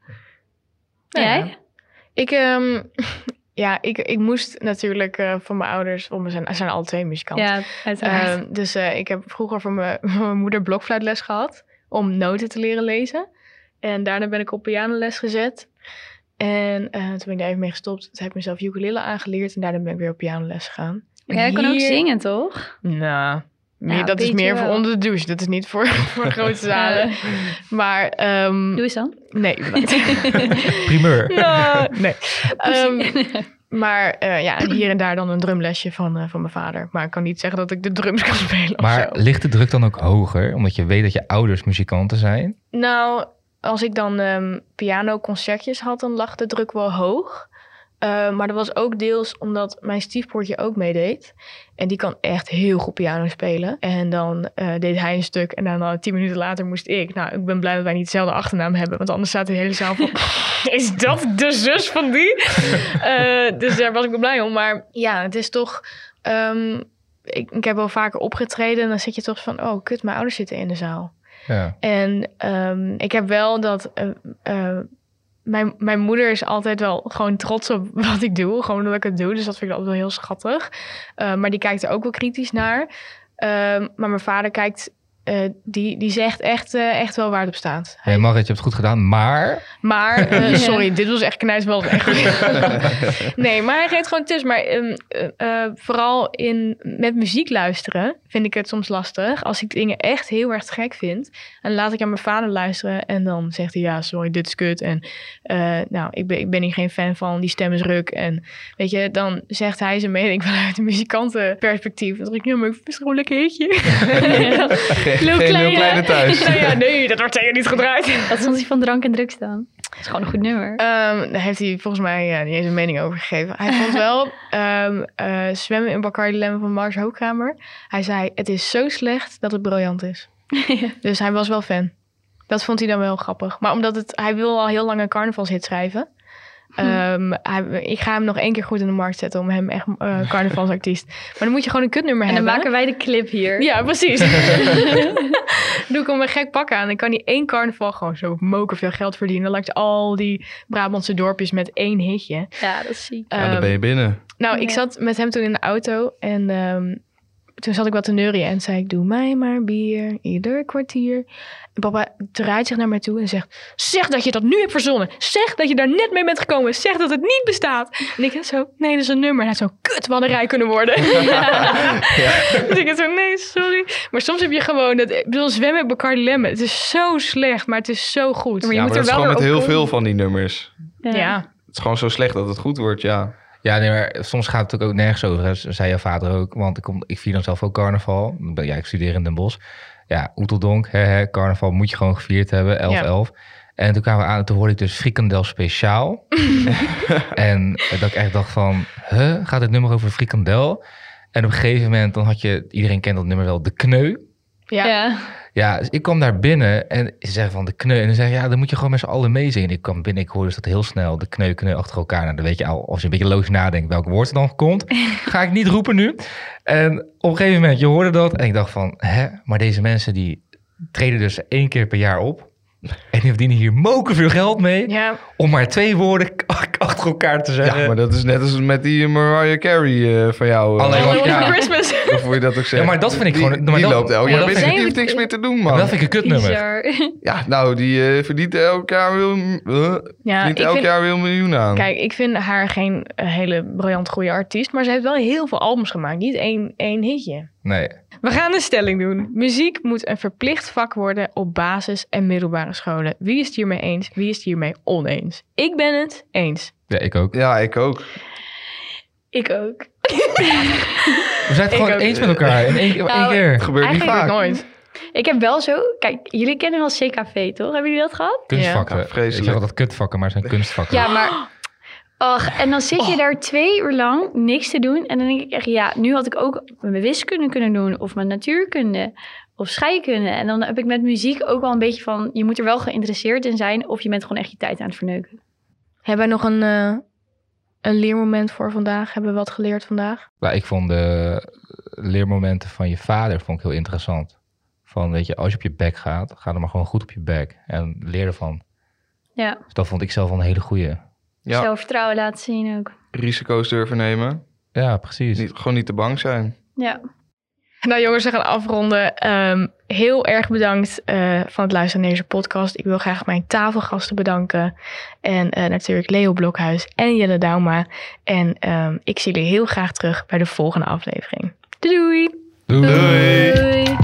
Speaker 1: Ja.
Speaker 3: Jij?
Speaker 1: Ik, ehm, ja, ik, ik moest natuurlijk eh, van mijn ouders, want we zijn, zijn alle twee muzikanten.
Speaker 3: Ja, uiteraard.
Speaker 1: Ehm, dus eh, ik heb vroeger van mijn, mijn moeder blokfluitles gehad om noten te leren lezen. En daarna ben ik op pianoles gezet. En eh, toen ben ik daar even mee gestopt. Toen heb ik mezelf ukulele aangeleerd en daarna ben ik weer op pianoles gegaan.
Speaker 3: Ja, je kan ook zingen, toch?
Speaker 1: Nou,
Speaker 3: Ja,
Speaker 1: dat is meer voor onder de douche. Dat is niet voor, voor grote zalen. Maar, ehm,
Speaker 3: Doe eens dan.
Speaker 1: nee, bedankt.
Speaker 2: Primeur.
Speaker 1: Ja, nee. Ehm, maar eh, ja, hier en daar dan een drumlesje van, eh, van mijn vader. Maar ik kan niet zeggen dat ik de drums kan spelen of
Speaker 2: Maar
Speaker 1: zo.
Speaker 2: ligt de druk dan ook hoger? Omdat je weet dat je ouders muzikanten zijn?
Speaker 1: Nou, als ik dan ehm pianoconcertjes had, dan lag de druk wel hoog. Eh, maar dat was ook deels omdat mijn stiefbroertje ook meedeed. En die kan echt heel goed piano spelen. En dan eh, deed hij een stuk en dan eh, tien minuten later moest ik. Nou, ik ben blij dat wij niet dezelfde achternaam hebben. Want anders staat de hele zaal van... is dat de zus van die? Eh, dus daar was ik wel blij om. Maar ja, het is toch... ehm, ik, ik heb wel vaker opgetreden en dan zit je toch van... Oh, kut, mijn ouders zitten in de zaal.
Speaker 2: Ja.
Speaker 1: En ehm, ik heb wel dat. Mijn, mijn moeder is altijd wel gewoon trots op wat ik doe. Gewoon dat ik het doe. Dus dat vind ik altijd wel heel schattig. Eh, maar die kijkt er ook wel kritisch naar. Ehm, maar mijn vader kijkt. Eh, die, die zegt echt, eh, echt wel waar het op staat.
Speaker 2: Hey Marit, je hebt het goed gedaan, maar...
Speaker 1: Maar, eh, sorry, dit was echt knijs wel echt goed. nee, maar hij geeft gewoon tips. Maar ehm, eh, eh, vooral in, met muziek luisteren vind ik het soms lastig. Als ik dingen echt heel erg gek vind. En laat ik aan mijn vader luisteren. En dan zegt hij, ja, sorry, dit is kut. En nou, ik ben, ik ben hier geen fan van. Die stem is ruk. En weet je, dan zegt hij zijn mening vanuit een muzikantenperspectief. Dan denk ik, ja, maar ik vind het gewoon een lekker hitje.
Speaker 4: Geen, kleine thuis.
Speaker 1: nou ja, nee, dat wordt zeker niet gedraaid.
Speaker 3: Wat vond hij van drank en drugs dan? Dat is gewoon een goed nummer.
Speaker 1: Ehm, daar heeft hij volgens mij eh, niet eens een mening over gegeven. Hij vond wel ehm, eh, zwemmen in Bacardi Lemon van Mars Hoogkamer. Hij zei, het is zo slecht dat het briljant is. Dus hij was wel fan. Dat vond hij dan wel grappig. Maar omdat het, hij wil al heel lang een carnavalshit schrijven. Ehm, hij, ik ga hem nog één keer goed in de markt zetten om hem echt eh, carnavalsartiest. Maar dan moet je gewoon een kutnummer
Speaker 3: en dan
Speaker 1: hebben.
Speaker 3: maken wij de clip hier.
Speaker 1: Ja, precies. Doe ik hem een gek pak aan. Dan kan hij één carnaval gewoon zo moker veel geld verdienen. Langs al die Brabantse dorpjes met één hitje.
Speaker 3: Ja, dat is ziek.
Speaker 4: Ja, dan
Speaker 1: Ehm,
Speaker 4: ben je binnen.
Speaker 1: nou, ik zat met hem toen in de auto en ehm, toen zat ik wat te neurien en zei ik, doe mij maar bier, ieder kwartier. En papa draait zich naar mij toe en zegt, zeg dat je dat nu hebt verzonnen. Zeg dat je daar net mee bent gekomen. Zeg dat het niet bestaat. En ik zo, nee, dat is een nummer. En hij zo, kut, we hadden rij kunnen worden. Dus ik zo, nee, sorry. Maar soms heb je gewoon, dat, ik bedoel, zwemmen met Bacardi Lemon. Het is zo slecht, maar het is zo goed.
Speaker 3: Maar je
Speaker 4: Ja,
Speaker 3: moet
Speaker 4: maar
Speaker 3: er wel
Speaker 4: gewoon met heel veel van die nummers.
Speaker 1: Ja.
Speaker 4: Het is gewoon zo slecht dat het goed wordt, ja.
Speaker 2: Ja, nee, maar soms gaat het natuurlijk ook nergens over. hè. Zei je vader ook, want ik, kom, ik vier dan zelf ook carnaval. Ja, ik studeer in Den Bosch. Ja, Oeteldonk, hè, hè, carnaval moet je gewoon gevierd hebben, 11-11. En toen kwamen we aan en toen hoorde ik dus frikandel speciaal. en dat ik echt dacht van, huh, gaat het nummer over frikandel? En op een gegeven moment, dan had je, iedereen kent dat nummer wel, de kneu.
Speaker 1: Ja.
Speaker 3: Ja.
Speaker 2: Ja, dus ik kwam daar binnen en ze zeggen van de kneu. En dan zeggen ja, dan moet je gewoon met z'n allen meezingen. Ik kwam binnen, ik hoorde dus dat heel snel, de kneu, kneu achter elkaar. Nou, dan weet je al, als je een beetje logisch nadenkt welk woord er dan komt. Ga ik niet roepen nu. En op een gegeven moment, je hoorde dat. En ik dacht van, hè, maar deze mensen die treden dus één keer per jaar op. En die verdienen hier moken veel geld mee.
Speaker 1: Ja,
Speaker 2: Om maar twee woorden achter elkaar te zeggen.
Speaker 4: Ja, maar dat is net als met die Mariah Carey eh, van jou. eh.
Speaker 2: Alleen
Speaker 1: Want
Speaker 2: ja.
Speaker 1: Christmas.
Speaker 4: Of hoe je dat ook zegt.
Speaker 2: Ja, maar dat vind ik
Speaker 4: Die-
Speaker 2: gewoon- maar
Speaker 4: Die
Speaker 2: dat-
Speaker 4: loopt elk
Speaker 2: maar
Speaker 4: jaar met die heeft niks meer te doen,
Speaker 2: Maar
Speaker 4: man.
Speaker 2: dat vind ik een kutnummer.
Speaker 3: Bizar.
Speaker 4: Ja, nou, die eh, verdient elk jaar weer, uh,
Speaker 1: Ja,
Speaker 4: verdient elk
Speaker 1: vind-
Speaker 4: jaar weer een miljoen aan.
Speaker 1: Kijk, ik vind haar geen hele briljant goede artiest. Maar ze heeft wel heel veel albums gemaakt. Niet één, één hitje.
Speaker 2: Nee.
Speaker 1: We gaan een stelling doen. Muziek moet een verplicht vak worden op basis- en middelbare scholen. Wie is het hiermee eens? Wie is het hiermee oneens? Ik ben het eens.
Speaker 2: Ja, ik ook.
Speaker 4: Ja, ik ook.
Speaker 3: Ik ook.
Speaker 2: We zijn het gewoon
Speaker 1: ook.
Speaker 2: eens met elkaar. In één, één
Speaker 3: Nou,
Speaker 2: keer.
Speaker 4: Het gebeurt niet vaak.
Speaker 1: Nooit.
Speaker 3: Ik heb wel zo... Kijk, jullie kennen wel CKV, toch? Hebben jullie dat gehad?
Speaker 2: Kunstvakken.
Speaker 4: Ja, vreselijk.
Speaker 2: Ik zeg altijd kutvakken, maar het zijn kunstvakken.
Speaker 3: Ja, maar... Och, en dan zit je daar twee uur lang niks te doen. En dan denk ik echt, ja, nu had ik ook mijn wiskunde kunnen doen. Of mijn natuurkunde. Of scheikunde. En dan heb ik met muziek ook wel een beetje van... Je moet er wel geïnteresseerd in zijn. Of je bent gewoon echt je tijd aan het verneuken.
Speaker 1: Hebben we nog een, eh, een leermoment voor vandaag? Hebben we wat geleerd vandaag?
Speaker 2: Nou, ik vond de leermomenten van je vader vond ik heel interessant. Van, weet je, als je op je bek gaat, ga dan maar gewoon goed op je bek. En leer ervan.
Speaker 3: Ja,
Speaker 2: Dus dat vond ik zelf wel een hele goeie.
Speaker 4: Ja.
Speaker 3: zelfvertrouwen laten zien ook.
Speaker 4: risico's durven nemen.
Speaker 2: Ja, precies.
Speaker 4: Niet, gewoon niet te bang zijn.
Speaker 3: Ja.
Speaker 1: Nou jongens, we gaan afronden. Ehm, heel erg bedankt eh, van het luisteren naar deze podcast. Ik wil graag mijn tafelgasten bedanken. En eh, natuurlijk Leo Blokhuis en Jelle Dauma. En ehm, ik zie jullie heel graag terug bij de volgende aflevering. Doei doei!
Speaker 2: Doei.
Speaker 4: Doei.